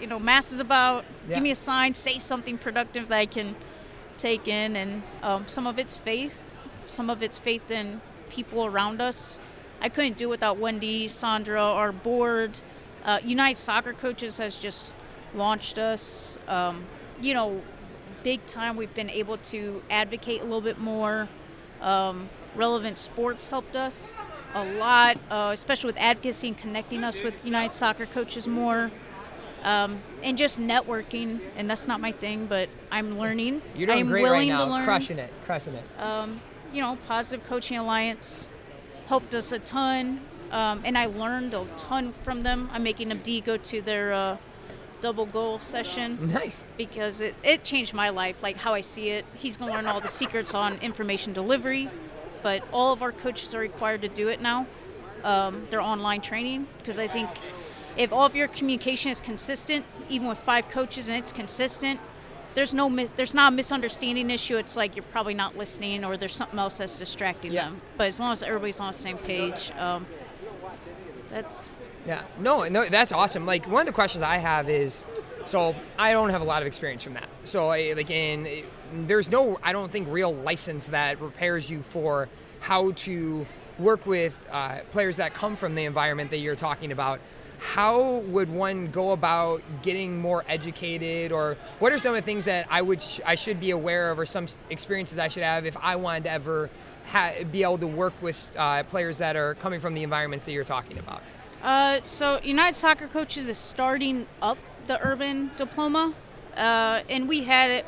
you know, mass is about. Yeah. Give me a sign, say something productive that I can take in, and um, some of it's faith, some of it's faith in people around us. I couldn't do without Wendy, Sandra, our board. Uh, United Soccer Coaches has just launched us. Um, you know, big time. We've been able to advocate a little bit more. Um, relevant sports helped us a lot, uh, especially with advocacy and connecting us with United Soccer Coaches more. Um, and just networking, and that's not my thing, but I'm learning. You're doing I'm great right now, crushing it, crushing it. Um, you know, Positive Coaching Alliance helped us a ton, um, and I learned a ton from them. I'm making Abdi go to their uh, double goal session. Nice. Because it, it changed my life, like how I see it. He's going to learn all the secrets on information delivery, but all of our coaches are required to do it now. Um, their online training, because I think if all of your communication is consistent, even with five coaches and it's consistent, there's no mis- there's not a misunderstanding issue. It's like you're probably not listening or there's something else that's distracting them. But as long as everybody's on the same page, um, that's Yeah, no, no, that's awesome. Like one of the questions I have is, so I don't have a lot of experience from that. So I, like, in there's no, I don't think real license that prepares you for how to work with uh, players that come from the environment that you're talking about. How would one go about getting more educated, or what are some of the things that I would sh- I should be aware of, or some experiences I should have if I wanted to ever ha- be able to work with uh, players that are coming from the environments that you're talking about? Uh, so United Soccer Coaches is starting up the urban diploma, uh, and we had it.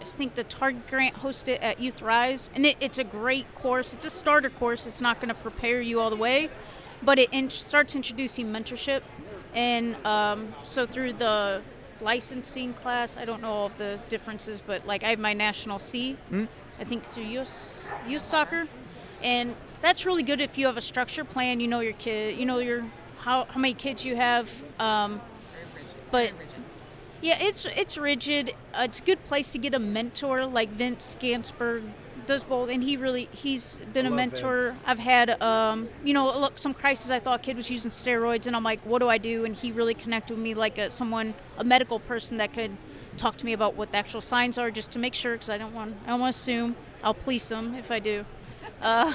I think the Target Grant hosted at Youth Rise, and it, it's a great course. It's a starter course. It's not going to prepare you all the way, but it in, starts introducing mentorship, and um, so through the licensing class, I don't know all of the differences, but like I have my national C, Hmm? I think through youth youth soccer, and that's really good if you have a structure plan. You know your kid, you know your how how many kids you have. Um, but yeah, it's it's rigid. Uh, it's a good place to get a mentor like Vince Gansberg does both, and he really he's been I a mentor. Vince. I've had um, you know look some crisis. I thought a kid was using steroids, and I'm like, what do I do? And he really connected with me like a, someone a medical person that could talk to me about what the actual signs are, just to make sure, because I don't want I don't want to assume. I'll police them if I do. Uh,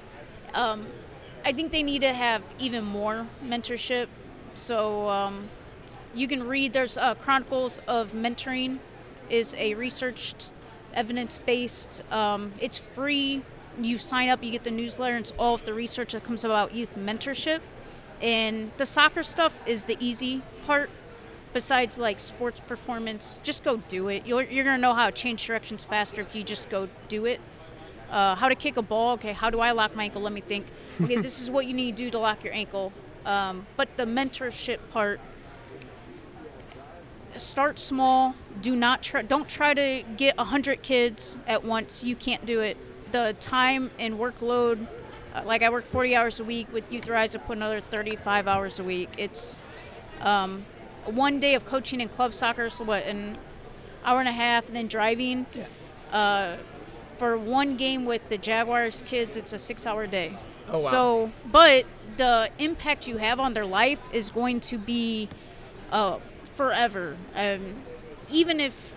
um, I think they need to have even more mentorship. So um, you can read. There's uh, Chronicles of Mentoring, is a researched, evidence-based. Um, it's free you sign up, you get the newsletter, and it's all of the research that comes about youth mentorship. And the soccer stuff is the easy part. Besides like sports performance, just go do it. You're, you're gonna know how to change directions faster if you just go do it. Uh, how to kick a ball? Okay, how do I lock my ankle? Let me think. Okay, this is what you need to do to lock your ankle. Um, but the mentorship part, start small. Do not try. Don't try to get hundred kids at once. You can't do it. The time and workload. uh, Like I work 40 hours a week with Youth Rise. I put another 35 hours a week. It's um, one day of coaching in club soccer. So what? An hour and a half, and then driving. Uh, for one game with the Jaguars kids, it's a six-hour day. Oh, wow. So, but the impact you have on their life is going to be uh, forever. Um, even if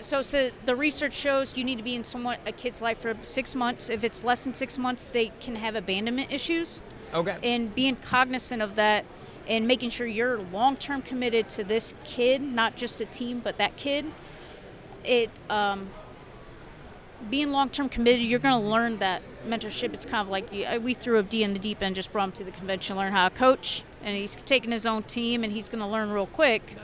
so, so the research shows you need to be in someone a kid's life for six months. If it's less than six months, they can have abandonment issues. Okay. And being cognizant of that and making sure you're long term committed to this kid, not just a team, but that kid. It um, being long term committed, you're going to learn that mentorship. It's kind of like we threw a D in the deep end, just brought him to the convention, learn how to coach, and he's taking his own team, and he's going to learn real quick.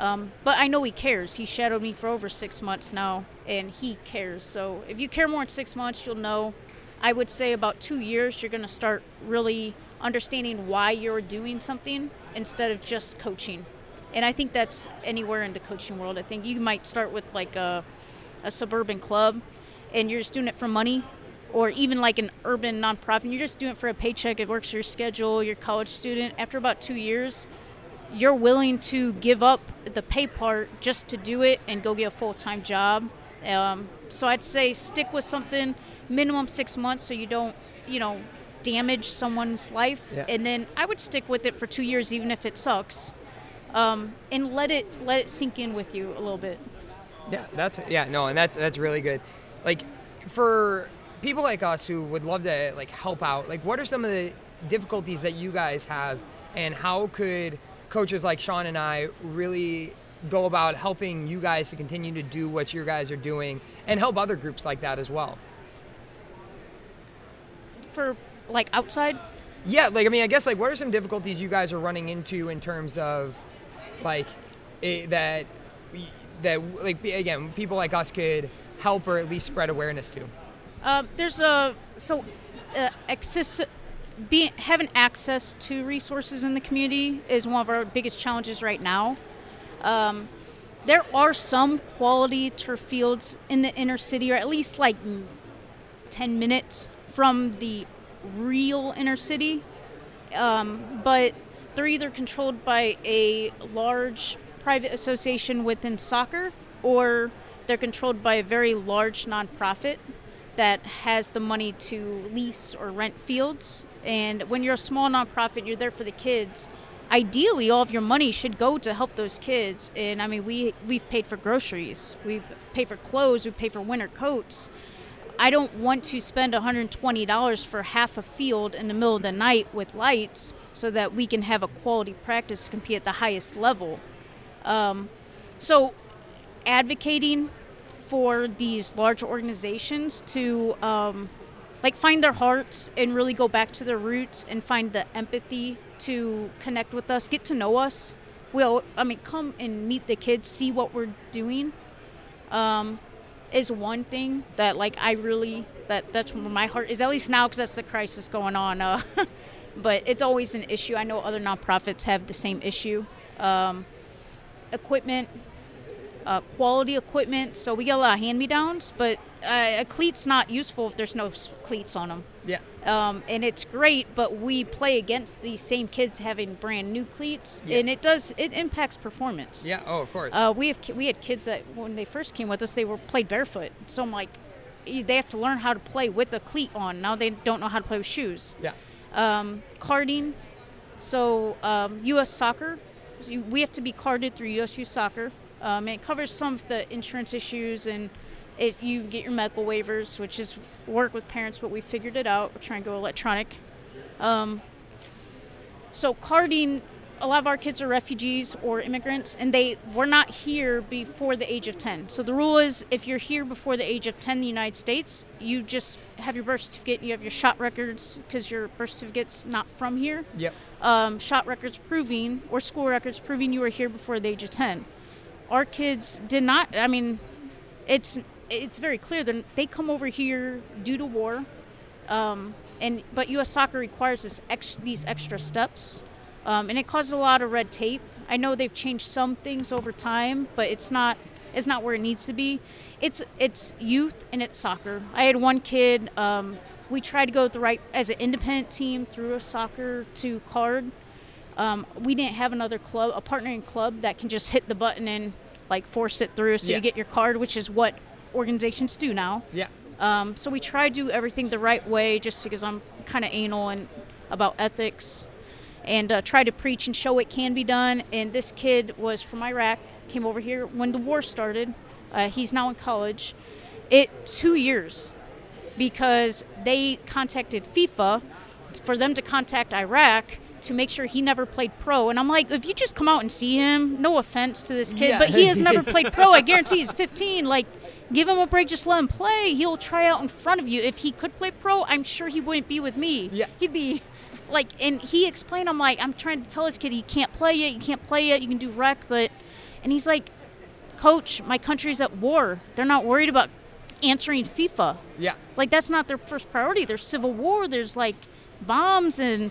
Um, but I know he cares. He shadowed me for over six months now, and he cares. So if you care more than six months, you'll know. I would say about two years, you're going to start really understanding why you're doing something instead of just coaching. And I think that's anywhere in the coaching world. I think you might start with like a, a suburban club, and you're just doing it for money, or even like an urban nonprofit. And you're just doing it for a paycheck. It works your schedule. You're a college student. After about two years, you're willing to give up the pay part just to do it and go get a full time job. Um, so I'd say stick with something minimum six months so you don't, you know, damage someone's life. Yeah. And then I would stick with it for two years, even if it sucks, um, and let it let it sink in with you a little bit. Yeah, that's yeah, no, and that's that's really good. Like for people like us who would love to like help out, like what are some of the difficulties that you guys have and how could coaches like Sean and I really go about helping you guys to continue to do what you guys are doing and help other groups like that as well? For like outside, Yeah, like I mean, I guess like what are some difficulties you guys are running into in terms of like eh, that that like again people like us could help or at least spread awareness to. Um, there's a so uh, access, having access to resources in the community is one of our biggest challenges right now. Um, there are some quality turf fields in the inner city, or at least like mm, ten minutes from the real inner city, um, but they're either controlled by a large private association within soccer, or they're controlled by a very large nonprofit that has the money to lease or rent fields. And when you're a small nonprofit, you're there for the kids. Ideally, all of your money should go to help those kids. And I mean, we we've paid for groceries, we pay for clothes, we pay for winter coats. I don't want to spend $120 for half a field in the middle of the night with lights so that we can have a quality practice to compete at the highest level. Um, so, advocating for these large organizations to um, like find their hearts and really go back to their roots and find the empathy to connect with us, get to know us. Well, I mean, come and meet the kids, see what we're doing. Um, is one thing that like I really that that's where my heart is at least now because that's the crisis going on. Uh, but it's always an issue. I know other nonprofits have the same issue. Um, equipment, uh, quality equipment. So we get a lot of hand-me-downs, but uh, a cleat's not useful if there's no cleats on them. Yeah. Um, and it's great, but we play against these same kids having brand new cleats, Yeah. and it does it impacts performance. Yeah. Oh, of course. Uh, we have we had kids that when they first came with us, they were played barefoot. So I'm like, they have to learn how to play with a cleat on. Now they don't know how to play with shoes. Yeah. Um, carding. So um, U.S. Soccer, we have to be carded through USU Soccer. Um, it covers some of the insurance issues and it, you get your medical waivers, which is work with parents, but we figured it out. We're trying to go electronic. Um, so carding a lot of our kids are refugees or immigrants, and they were not here before the age of 10. So the rule is if you're here before the age of 10 in the United States, you just have your birth certificate, you have your shot records because your birth certificate's not from here. Yep. Um, shot records proving, or school records proving you were here before the age of 10. Our kids did not, I mean, it's it's very clear that they come over here due to war, um, and but U.S. Soccer requires this ex- these extra steps, um, and it causes a lot of red tape. I know they've changed some things over time, but it's not it's not where it needs to be. It's it's youth and it's soccer. I had one kid. Um, we tried to go the right as an independent team through a soccer to card. Um, we didn't have another club, a partnering club that can just hit the button and like force it through so Yeah. you get your card, which is what organizations do now. Yeah. Um, so we try to do everything the right way, just because I'm kind of anal and about ethics, and uh, try to preach and show it can be done. And this kid was from Iraq, came over here when the war started. Uh, he's now in college. It two years because they contacted FIFA for them to contact Iraq to make sure he never played pro. And I'm like, if you just come out and see him, no offense to this kid, Yeah. but he has never played pro. I guarantee he's 15. Like, give him a break, just let him play. He'll try out in front of you. If he could play pro, I'm sure he wouldn't be with me. Yeah. He'd be like, and he explained, I'm like, I'm trying to tell this kid he can't play yet, you can't play yet, you can do rec, but, and he's like, Coach, my country's at war. They're not worried about answering FIFA. Yeah. Like that's not their first priority. There's civil war. There's like bombs and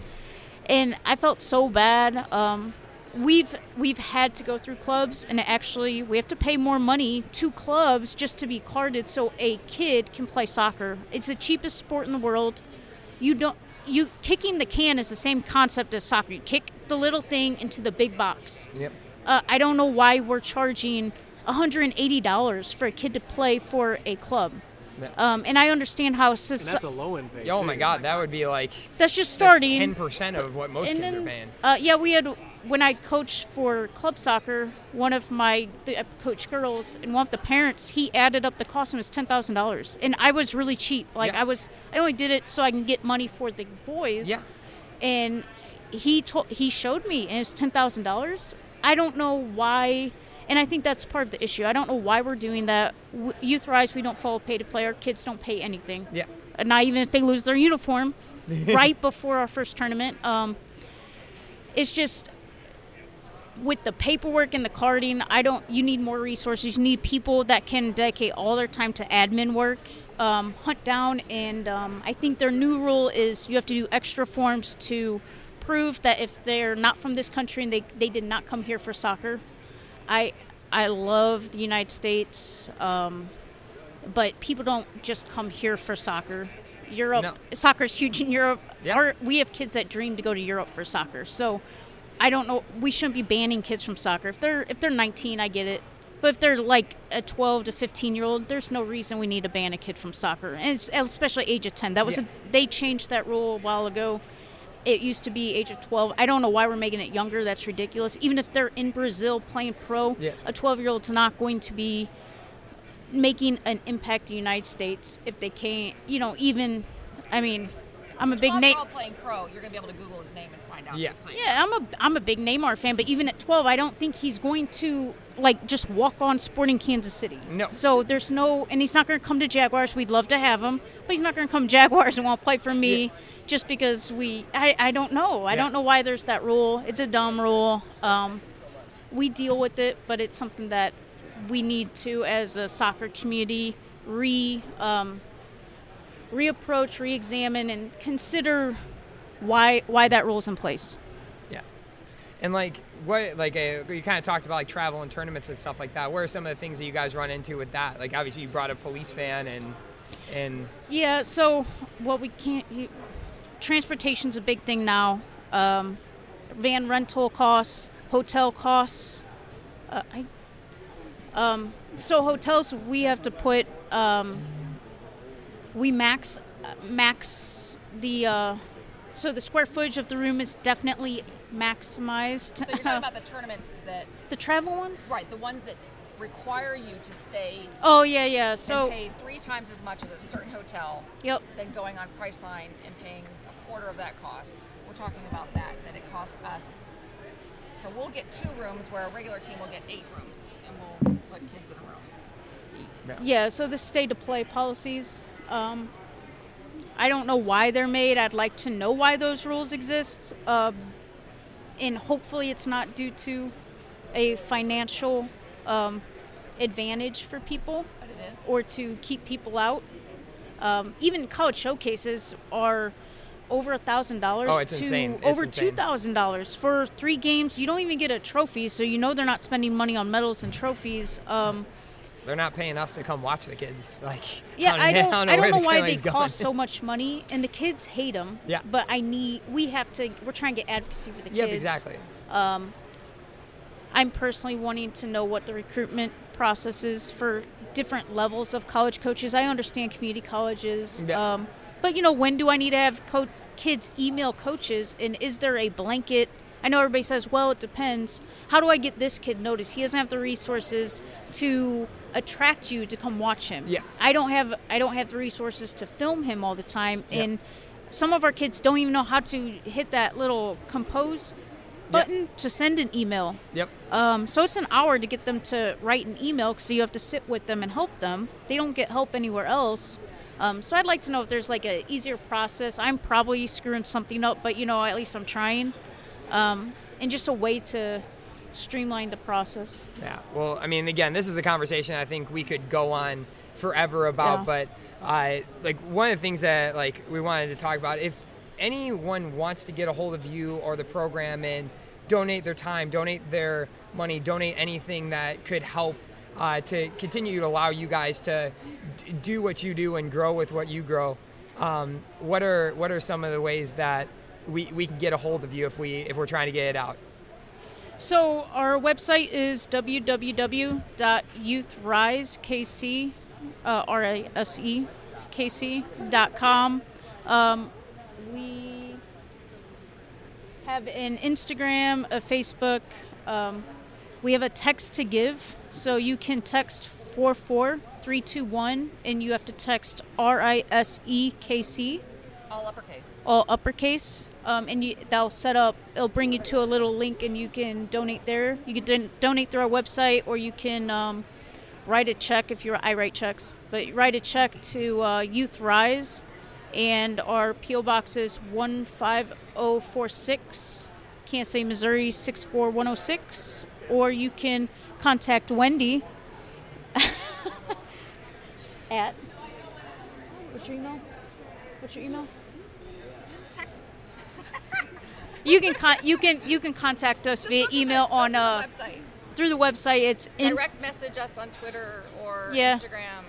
and I felt so bad. Um, we've we've had to go through clubs and actually we have to pay more money to clubs just to be carded so a kid can play soccer. It's the cheapest sport in the world. You don't you kicking the can is the same concept as soccer. You kick the little thing into the big box. Yep. Uh, I don't know why we're charging $180 for a kid to play for a club. Yeah. Um, and I understand how And soci- that's a low end pay. Oh too. my God, that would be like that's just starting. ten percent of what most and kids then, are paying. Uh, yeah, we had when I coached for club soccer. One of my the, I coached girls, and one of the parents he added up the cost and it was ten thousand dollars. And I was really cheap. Like Yeah. I was, I only did it so I can get money for the boys. Yeah. And he told he showed me, and it was ten thousand dollars. I don't know why. And I think that's part of the issue. I don't know why we're doing that. Youth Rise, we don't follow pay to play. Our kids don't pay anything. Yeah. Not even if they lose their uniform right before our first tournament. Um, it's just with the paperwork and the carding, I don't. You need more resources. You need people that can dedicate all their time to admin work, um, hunt down, and um, I think their new rule is you have to do extra forms to prove that if they're not from this country and they, they did not come here for soccer. I I love the United States, um, but people don't just come here for soccer. Europe, No. soccer is huge in Europe. Yeah. Our, we have kids that dream to go to Europe for soccer. So I don't know. We shouldn't be banning kids from soccer. If they're if they're 19, I get it. But if they're like a 12 to 15 year old, there's no reason we need to ban a kid from soccer, and it's, especially age of 10. That was Yeah. a, they changed that rule a while ago. It used to be age of 12. I don't know why we're making it younger. That's ridiculous. Even if they're in Brazil playing pro, Yeah. a 12 year old's not going to be making an impact in the United States if they can't. You know, even I mean, I'm a big name. Playing pro, you're gonna be able to Google his name and find out. Yeah. who's playing. Yeah, I'm a I'm a big Neymar fan, but even at 12, I don't think he's going to like just walk on Sporting Kansas City. No. So there's no, and he's not going to come to Jaguars. We'd love to have him, but he's not going to come Jaguars and want to play for me just because we. I I don't know. I Yeah. don't know why there's that rule. It's a dumb rule. Um, we deal with it, but it's something that we need to, as a soccer community, re um, reapproach, re-examine, and consider why why that rule's in place. Yeah. And like what like uh, you kind of talked about like travel and tournaments and stuff like that. What are some of the things that you guys run into with that? Like obviously you brought a police van and and Yeah, so what we can't you, transportation's a big thing now. Um, van rental costs, hotel costs. Uh, I, um, so hotels we have to put um, we max uh, max the uh, so the square footage of the room is definitely maximized. So you're talking about the tournaments that, the travel ones, right? The ones that require you to stay Oh yeah, yeah. So and pay three times as much as a certain hotel yep. than going on Priceline and paying a quarter of that cost. We're talking about that. That it costs us So we'll get two rooms where a regular team will get eight rooms, and we'll put kids in a room. Yeah, so the stay to play policies, um, I don't know why they're made. I'd like to know why those rules exist. Um, and hopefully it's not due to a financial um, advantage for people But it is. or to keep people out. Um, even college showcases are over a thousand dollars Oh, to insane. Over insane. two thousand dollars for three games. You don't even get a trophy, so you know they're not spending money on medals and trophies. Um, They're not paying us to come watch the kids. Like, yeah, I don't. I where don't know the why they going. cost so much money, and the kids hate them. Yeah. But I need. We have to. We're trying to get advocacy for the Yep, kids. exactly. Um, I'm personally wanting to know what the recruitment process is for different levels of college coaches. I understand community colleges, Yeah. um, but you know, when do I need to have co- kids email coaches? And is there a blanket? I know everybody says, well, it depends. How do I get this kid noticed? He doesn't have the resources to attract you to come watch him. Yeah. I don't have I don't have the resources to film him all the time, Yeah. and some of our kids don't even know how to hit that little compose button to send an email. Yep. Um, so it's an hour to get them to write an email because you have to sit with them and help them. They don't get help anywhere else. Um, so I'd like to know if there's like an easier process. I'm probably screwing something up, but you know, at least I'm trying. Um, and just a way to streamline the process. Yeah. Well, I mean, again, this is a conversation I think we could go on forever about, Yeah. but uh, like one of the things that like we wanted to talk about, if anyone wants to get a hold of you or the program and donate their time, donate their money, donate anything that could help uh, to continue to allow you guys to d- do what you do and grow with what you grow. Um, what are what are some of the ways that we, we can get a hold of you if we if we're trying to get it out? So our website is www.youthrisekc, uh, R-I-S-E, kc.com. Um, we have an Instagram, a Facebook. Um, we have a text to give, so you can text 44321 and you have to text R-I-S-E-K-C All uppercase. all uppercase, um, and you, they'll set up. It'll bring you to a little link, and you can donate there. You can don- donate through our website, or you can um, write a check if you're I write checks. But write a check to uh, Youth Rise, and our PO box is Kansas City, Missouri six four one zero six, or you can contact Wendy at what's your email? What's your email? Just text. You can con- you can you can contact us via email on uh website. through the website. It's in Direct message us on Twitter or Yeah. Instagram.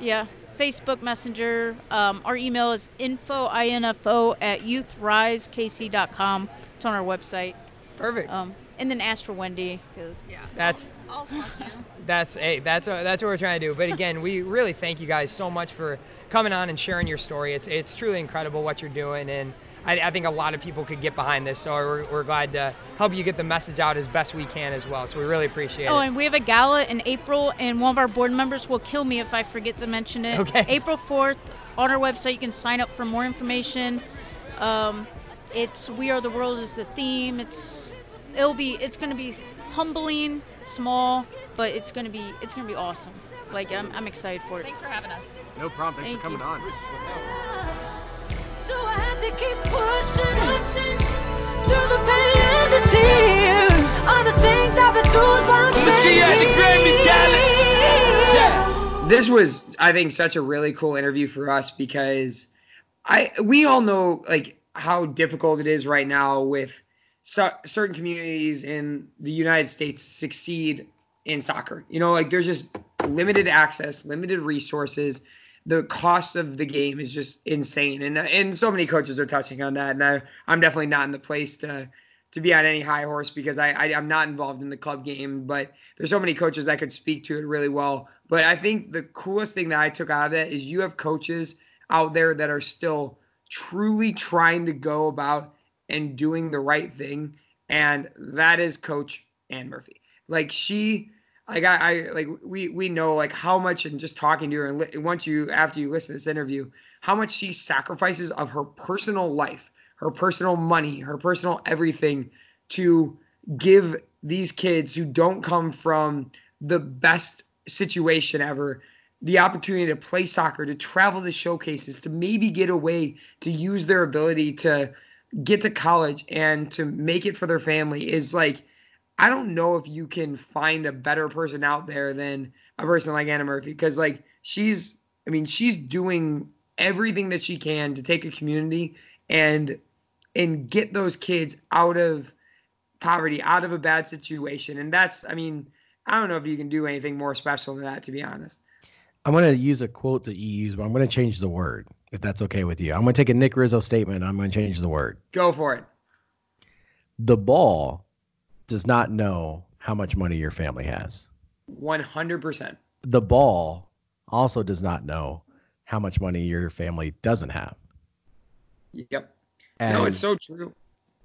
yeah Facebook Messenger. Um, our email is info info at youthrisekc.com. It's on our website. Perfect. Um, and then ask for Wendy because Yeah. That's I'll talk to you. That's hey, that's what, that's what we're trying to do. But again, we really thank you guys so much for coming on and sharing your story. It's it's truly incredible what you're doing, and I, I think a lot of people could get behind this. So we're, we're glad to help you get the message out as best we can as well. So we really appreciate Oh, it. Oh, and we have a gala in April, and one of our board members will kill me if I forget to mention it. Okay. April 4th, on our website, you can sign up for more information. Um, it's "We Are the World" is the theme. It's it'll be it's going to be humbling, small, but it's going to be it's going to be awesome. Like I'm, I'm excited for it. Thanks for having us. No problem. Thanks Thank for coming you. on. So I had to keep pushing through the pain and the tears. All the things I've been through is why I'm I'ma see you at the Grammys, standing Yeah. this was i think such a really cool interview for us because i we all know like how difficult it is right now with cer- certain communities in the united states succeed in soccer you know like there's just limited access limited resources the cost of the game is just insane and and so many coaches are touching on that and I, i'm definitely not in the place to to be on any high horse because I, I I'm not involved in the club game, but there's so many coaches that could speak to it really well. But I think the coolest thing that I took out of that is you have coaches out there that are still truly trying to go about and doing the right thing, and that is Coach Ann Murphy. Like she, like I, I like we we know like how much and just talking to her and li- once you after you listen to this interview, how much she sacrifices of her personal life her personal money, her personal everything to give these kids who don't come from the best situation ever the opportunity to play soccer, to travel to showcases, to maybe get away, to use their ability to get to college and to make it for their family is like I don't know if you can find a better person out there than a person like Anna Murphy because like she's I mean she's doing everything that she can to take a community and and get those kids out of poverty, out of a bad situation. And that's I mean, I don't know if you can do anything more special than that to be honest. I'm going to use a quote that you use, but I'm going to change the word if that's okay with you. I'm going to take a Nick Rizzo statement. And I'm going to change the word. Go for it. The ball does not know how much money your family has. 100%. The ball also does not know how much money your family doesn't have. Yep. And, no, it's so true.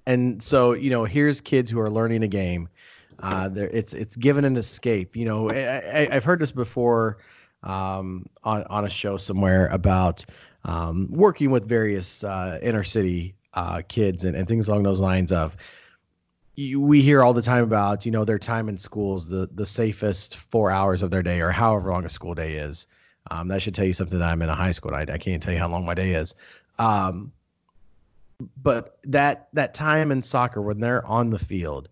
and so you know, here's kids who are learning a game. Uh, there, it's it's given an escape. You know, I, I, I've heard this before um, on on a show somewhere about um, working with various uh, inner city uh, kids and, and things along those lines of. You, we hear all the time about you know their time in schools the the safest four hours of their day or however long a school day is. Um, that should tell you something that I'm in a high school. I, I can't tell you how long my day is. Um, but that that time in soccer when they're on the field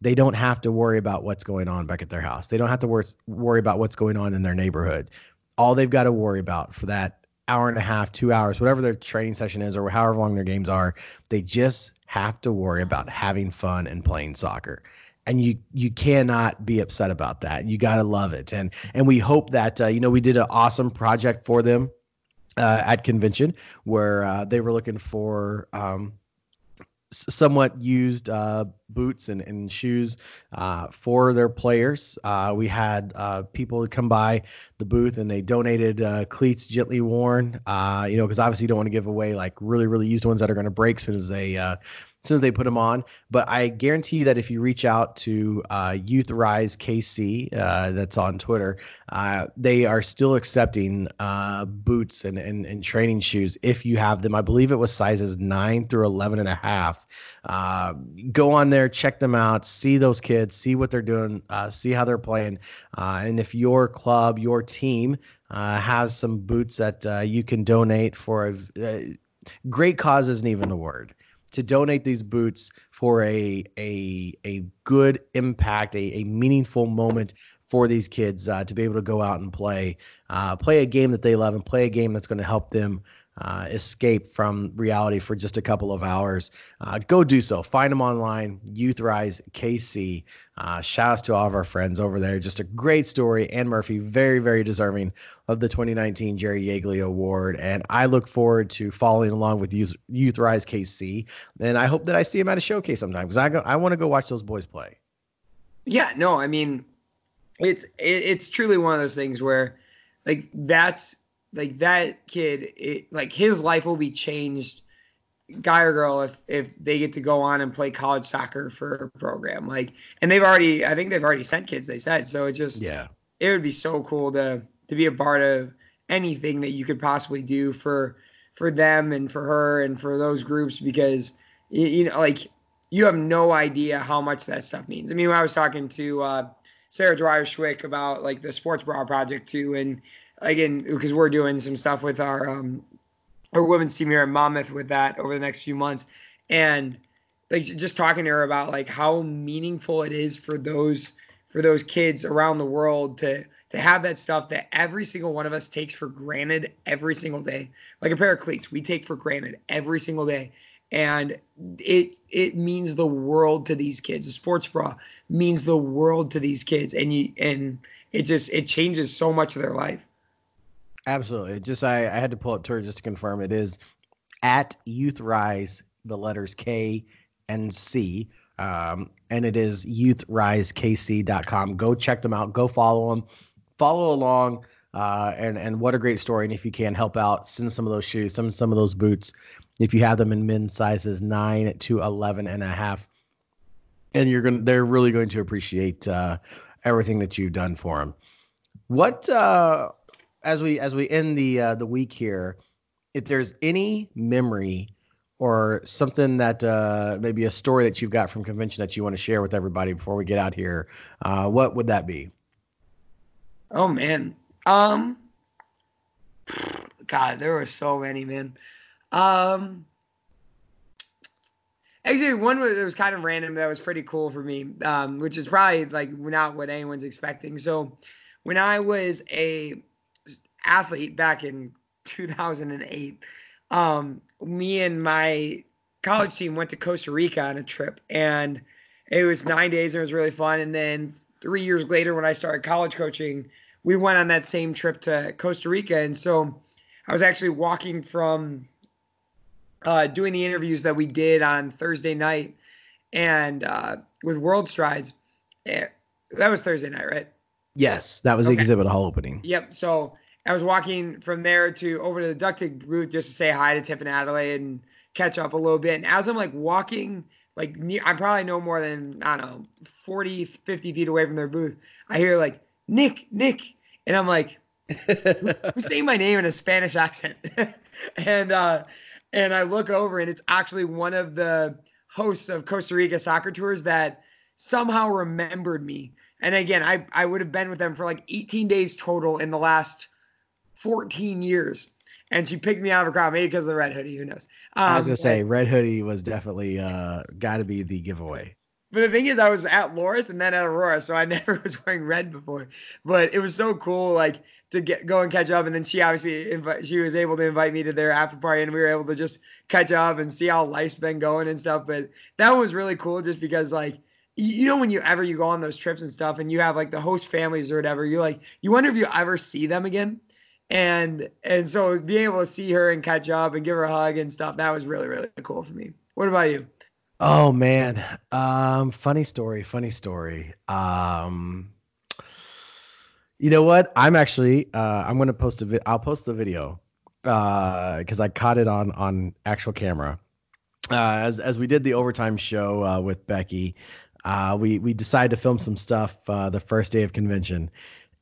they don't have to worry about what's going on back at their house they don't have to wor- worry about what's going on in their neighborhood all they've got to worry about for that hour and a half two hours whatever their training session is or however long their games are they just have to worry about having fun and playing soccer. And you you cannot be upset about that. You got to love it. And and we hope that uh, you know we did an awesome project for them uh, at convention where uh, they were looking for um, somewhat used uh, boots and, and shoes uh, for their players. Uh, we had uh, people come by the booth and they donated uh, cleats gently worn, uh, you know, because obviously you don't want to give away like really, really used ones that are going to break as soon as they. As soon as they put them on, but I guarantee you that if you reach out to uh, Youth Rise KC, uh, that's on Twitter, uh, they are still accepting uh, boots and, and, and training shoes if you have them. I believe it was sizes 9 through 11 and a half. Uh, go on there, check them out, see those kids, see what they're doing, uh, see how they're playing. And if your club, your team has some boots that you can donate for a uh, great cause isn't even the word to donate these boots for a a a good impact, a, a meaningful moment for these kids uh, to be able to go out and play, uh, play a game that they love, and play a game that's going to help them uh, escape from reality for just a couple of hours. Uh, go do so. Find them online. Youth Rise KC. Uh, shout outs to all of our friends over there. Just a great story. Ann Murphy, very very deserving of the 2019 Jerry Yeagley Award. And I look forward to following along with Youth, Youth Rise KC. And I hope that I see him at a showcase sometime because I, go, I want to go watch those boys play. Yeah, no, I mean, it's it, it's truly one of those things where, like, that's like that kid, it, like his life will be changed, guy or girl, if if they get to go on and play college soccer for a program. Like, and they've already, I think they've already sent kids. They said so. It just Yeah. it would be so cool to to be a part of anything that you could possibly do for for them and for her and for those groups because you, you know like you have no idea how much that stuff means. I mean, when I was talking to uh, Sarah Dwyer Schwick about like the Sports Bra Project too, and again because we're doing some stuff with our um, our women's team here at Monmouth with that over the next few months, and like just talking to her about like how meaningful it is for those for those kids around the world to to have that stuff that every single one of us takes for granted every single day. Like a pair of cleats we take for granted every single day. And it it means the world to these kids. A sports bra means the world to these kids. And you and it just it changes so much of their life Absolutely. Just I, I had to pull up Twitter just to confirm it is at Youth Rise, the letters K and C. Um, and it is youthrisekc.com. Go check them out. Go follow them. Follow along. Uh, and and what a great story. And if you can help out, send some of those shoes, some some of those boots, if you have them in men's sizes nine to 11 and a half. And you're gonna they're really going to appreciate uh, everything that you've done for them. What uh, as we as we end the uh, the week here, if there's any memory or something that uh, maybe a story that you've got from convention that you want to share with everybody before we get out here, uh, what would that be? Oh man. Um God, there were so many, man. Um Actually, one that was kind of random that was pretty cool for me, um, which is probably like not what anyone's expecting. So, when I was a athlete back in 2008, um, me and my college team went to Costa Rica on a trip, and it was nine days and it was really fun. And then three years later, when I started college coaching, we went on that same trip to Costa Rica, and so I was actually walking from uh, doing the interviews that we did on Thursday night, and uh, with WorldStrides. Eh, That was Thursday night, right? Yes, that was the Okay. exhibit hall opening. Yep. So I was walking from there to over to the duct tape booth just to say hi to Tiff and Adelaide and catch up a little bit. And as I'm like walking, like near, I'm probably no more than, I don't know, 40, 50 feet away from their booth, I hear like, Nick, Nick. And I'm like, who's saying my name in a Spanish accent? and, uh, and I look over and it's actually one of the hosts of Costa Rica soccer tours that somehow remembered me. And again, I, I would have been with them for like 18 days total in the last 14 years. And she picked me out of a crowd, maybe because of the red hoodie, who knows? I was Um, gonna say Red Hoodie was definitely uh, got to be the giveaway. But the thing is, I was at Loras and then at Aurora, so I never was wearing red before. But it was so cool, like to get go and catch up. And then she obviously invite, she was able to invite me to their after party, and we were able to just catch up and see how life's been going and stuff. But that was really cool, just because like you, you know when you ever you go on those trips and stuff, and you have like the host families or whatever, you like you wonder if you ever see them again. And and so being able to see her and catch up and give her a hug and stuff, that was really really cool for me. What about you? Oh man, um, funny story, funny story. Um, you know what? I'm actually uh, I'm gonna post a vi- I'll post the video uh because I caught it on on actual camera. Uh, as as we did the overtime show uh, with Becky, uh, we we decided to film some stuff uh, the first day of convention,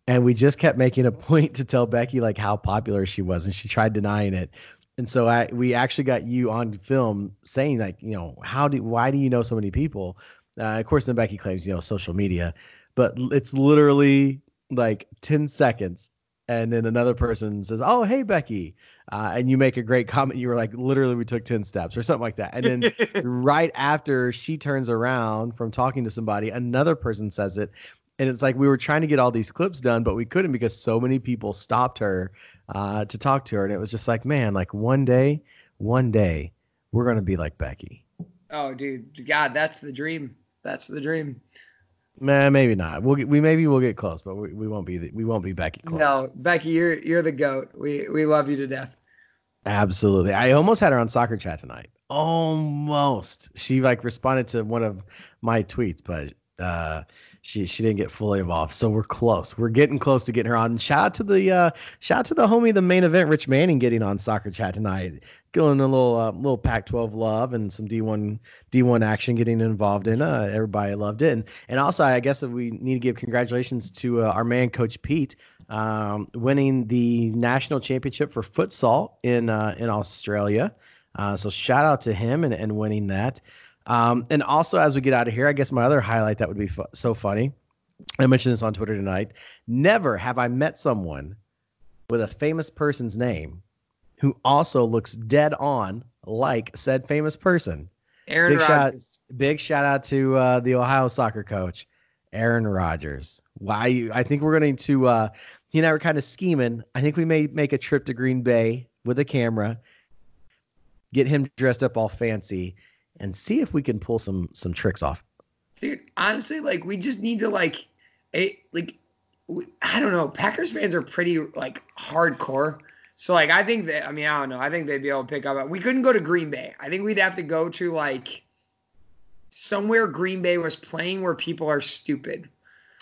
and we just kept making a point to tell Becky like how popular she was, and she tried denying it. And so I we actually got you on film saying like you know how do why do you know so many people? Uh, of course, then Becky claims you know social media, but it's literally like ten seconds, and then another person says, "Oh, hey Becky," uh, and you make a great comment. You were like, "Literally, we took ten steps" or something like that, and then right after she turns around from talking to somebody, another person says it. And it's like we were trying to get all these clips done, but we couldn't because so many people stopped her uh, to talk to her. And it was just like, man, like one day, one day, we're going to be like Becky. Oh, dude, God, that's the dream. That's the dream. Man, maybe not. We'll get, we maybe we'll get close, but we, we won't be the, we won't be Becky close. No, Becky, you're you're the goat. We we love you to death. Absolutely. I almost had her on soccer chat tonight. Almost. She like responded to one of my tweets, but uh she she didn't get fully involved. So we're close. We're getting close to getting her on. Shout out to the uh shout out to the homie the main event Rich Manning getting on soccer chat tonight. Going a little uh, little Pac-12 love and some D1 D1 action getting involved in. Uh everybody loved it. And and also I guess we need to give congratulations to uh, our man coach Pete um, winning the national championship for futsal in uh, in Australia. Uh, so shout out to him and, and winning that. Um, and also, as we get out of here, I guess my other highlight that would be fu- so funny. I mentioned this on Twitter tonight. Never have I met someone with a famous person's name who also looks dead on like said famous person. Aaron big shout, big shout out to uh, the Ohio soccer coach, Aaron Rodgers. Why? you- I think we're going to. Uh, he and I were kind of scheming. I think we may make a trip to Green Bay with a camera, get him dressed up all fancy, and see if we can pull some some tricks off. Dude, honestly, like we just need to like, it, like, we, I don't know. Packers fans are pretty like hardcore. So like, I think that I mean I don't know. I think they'd be able to pick up. We couldn't go to Green Bay. I think we'd have to go to like somewhere Green Bay was playing where people are stupid.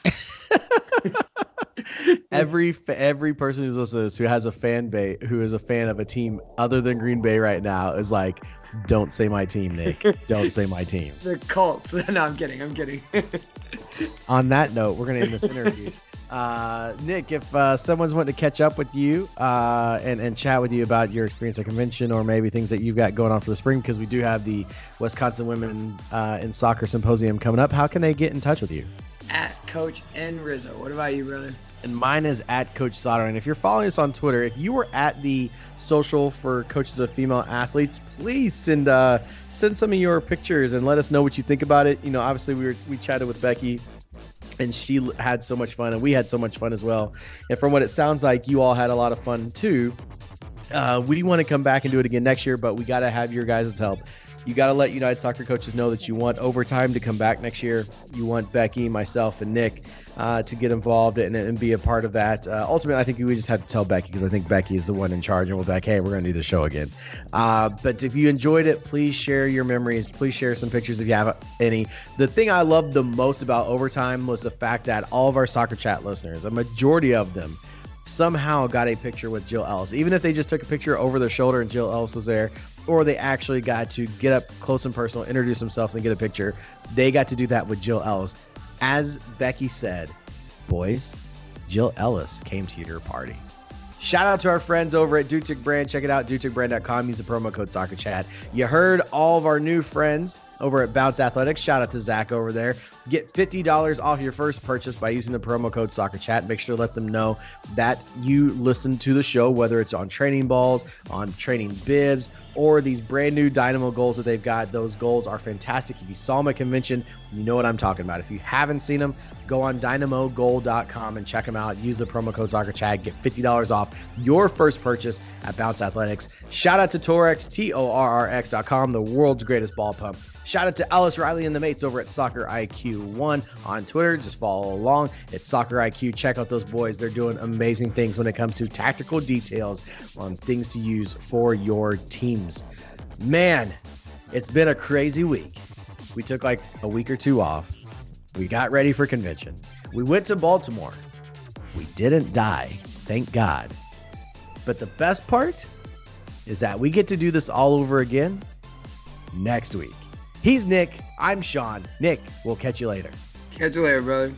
Every every person who's listening to this who has a fan base who is a fan of a team other than Green Bay right now is like, don't say my team, Nick. don't say my team. The Colts. no, I'm kidding. I'm kidding. On that note, we're gonna end this interview. Uh, Nick, if uh, someone's wanting to catch up with you uh, and, and chat with you about your experience at convention or maybe things that you've got going on for the spring, because we do have the Wisconsin Women uh, in Soccer Symposium coming up, how can they get in touch with you? At Coach N Rizzo. What about you, brother? and mine is at Coach Sauter. And if you're following us on Twitter, if you were at the social for coaches of female athletes, please send uh, send some of your pictures and let us know what you think about it. You know, obviously we were we chatted with Becky. And she had so much fun, and we had so much fun as well. And from what it sounds like, you all had a lot of fun too. Uh, we want to come back and do it again next year, but we got to have your guys' help. You got to let United Soccer coaches know that you want overtime to come back next year. You want Becky, myself, and Nick uh, to get involved and, and be a part of that. Uh, ultimately, I think we just had to tell Becky because I think Becky is the one in charge, and we're like, hey, we're going to do the show again. Uh, but if you enjoyed it, please share your memories. Please share some pictures if you have any. The thing I loved the most about overtime was the fact that all of our soccer chat listeners, a majority of them, somehow got a picture with Jill Ellis. Even if they just took a picture over their shoulder and Jill Ellis was there, or they actually got to get up close and personal, introduce themselves, and get a picture, they got to do that with Jill Ellis. As Becky said, boys, Jill Ellis came to your party. Shout out to our friends over at Dutic Brand. Check it out, duticbrand.com. Use the promo code Soccer Chat. You heard all of our new friends over at Bounce Athletics. Shout out to Zach over there. Get $50 off your first purchase by using the promo code Soccer Chat. Make sure to let them know that you listen to the show, whether it's on training balls, on training bibs, or these brand new Dynamo goals that they've got. Those goals are fantastic. If you saw them at convention, you know what I'm talking about. If you haven't seen them, go on dynamogoal.com and check them out. Use the promo code Soccer Chat. Get $50 off your first purchase at Bounce Athletics. Shout out to Torrx, T O R R X.com, the world's greatest ball pump. Shout out to Ellis Riley and the mates over at Soccer IQ One on Twitter. Just follow along. It's Soccer IQ. Check out those boys. They're doing amazing things when it comes to tactical details on things to use for your teams. Man, it's been a crazy week. We took like a week or two off. We got ready for convention. We went to Baltimore. We didn't die, thank God. But the best part is that we get to do this all over again next week. He's Nick. I'm Sean. Nick, we'll catch you later. Catch you later, brother.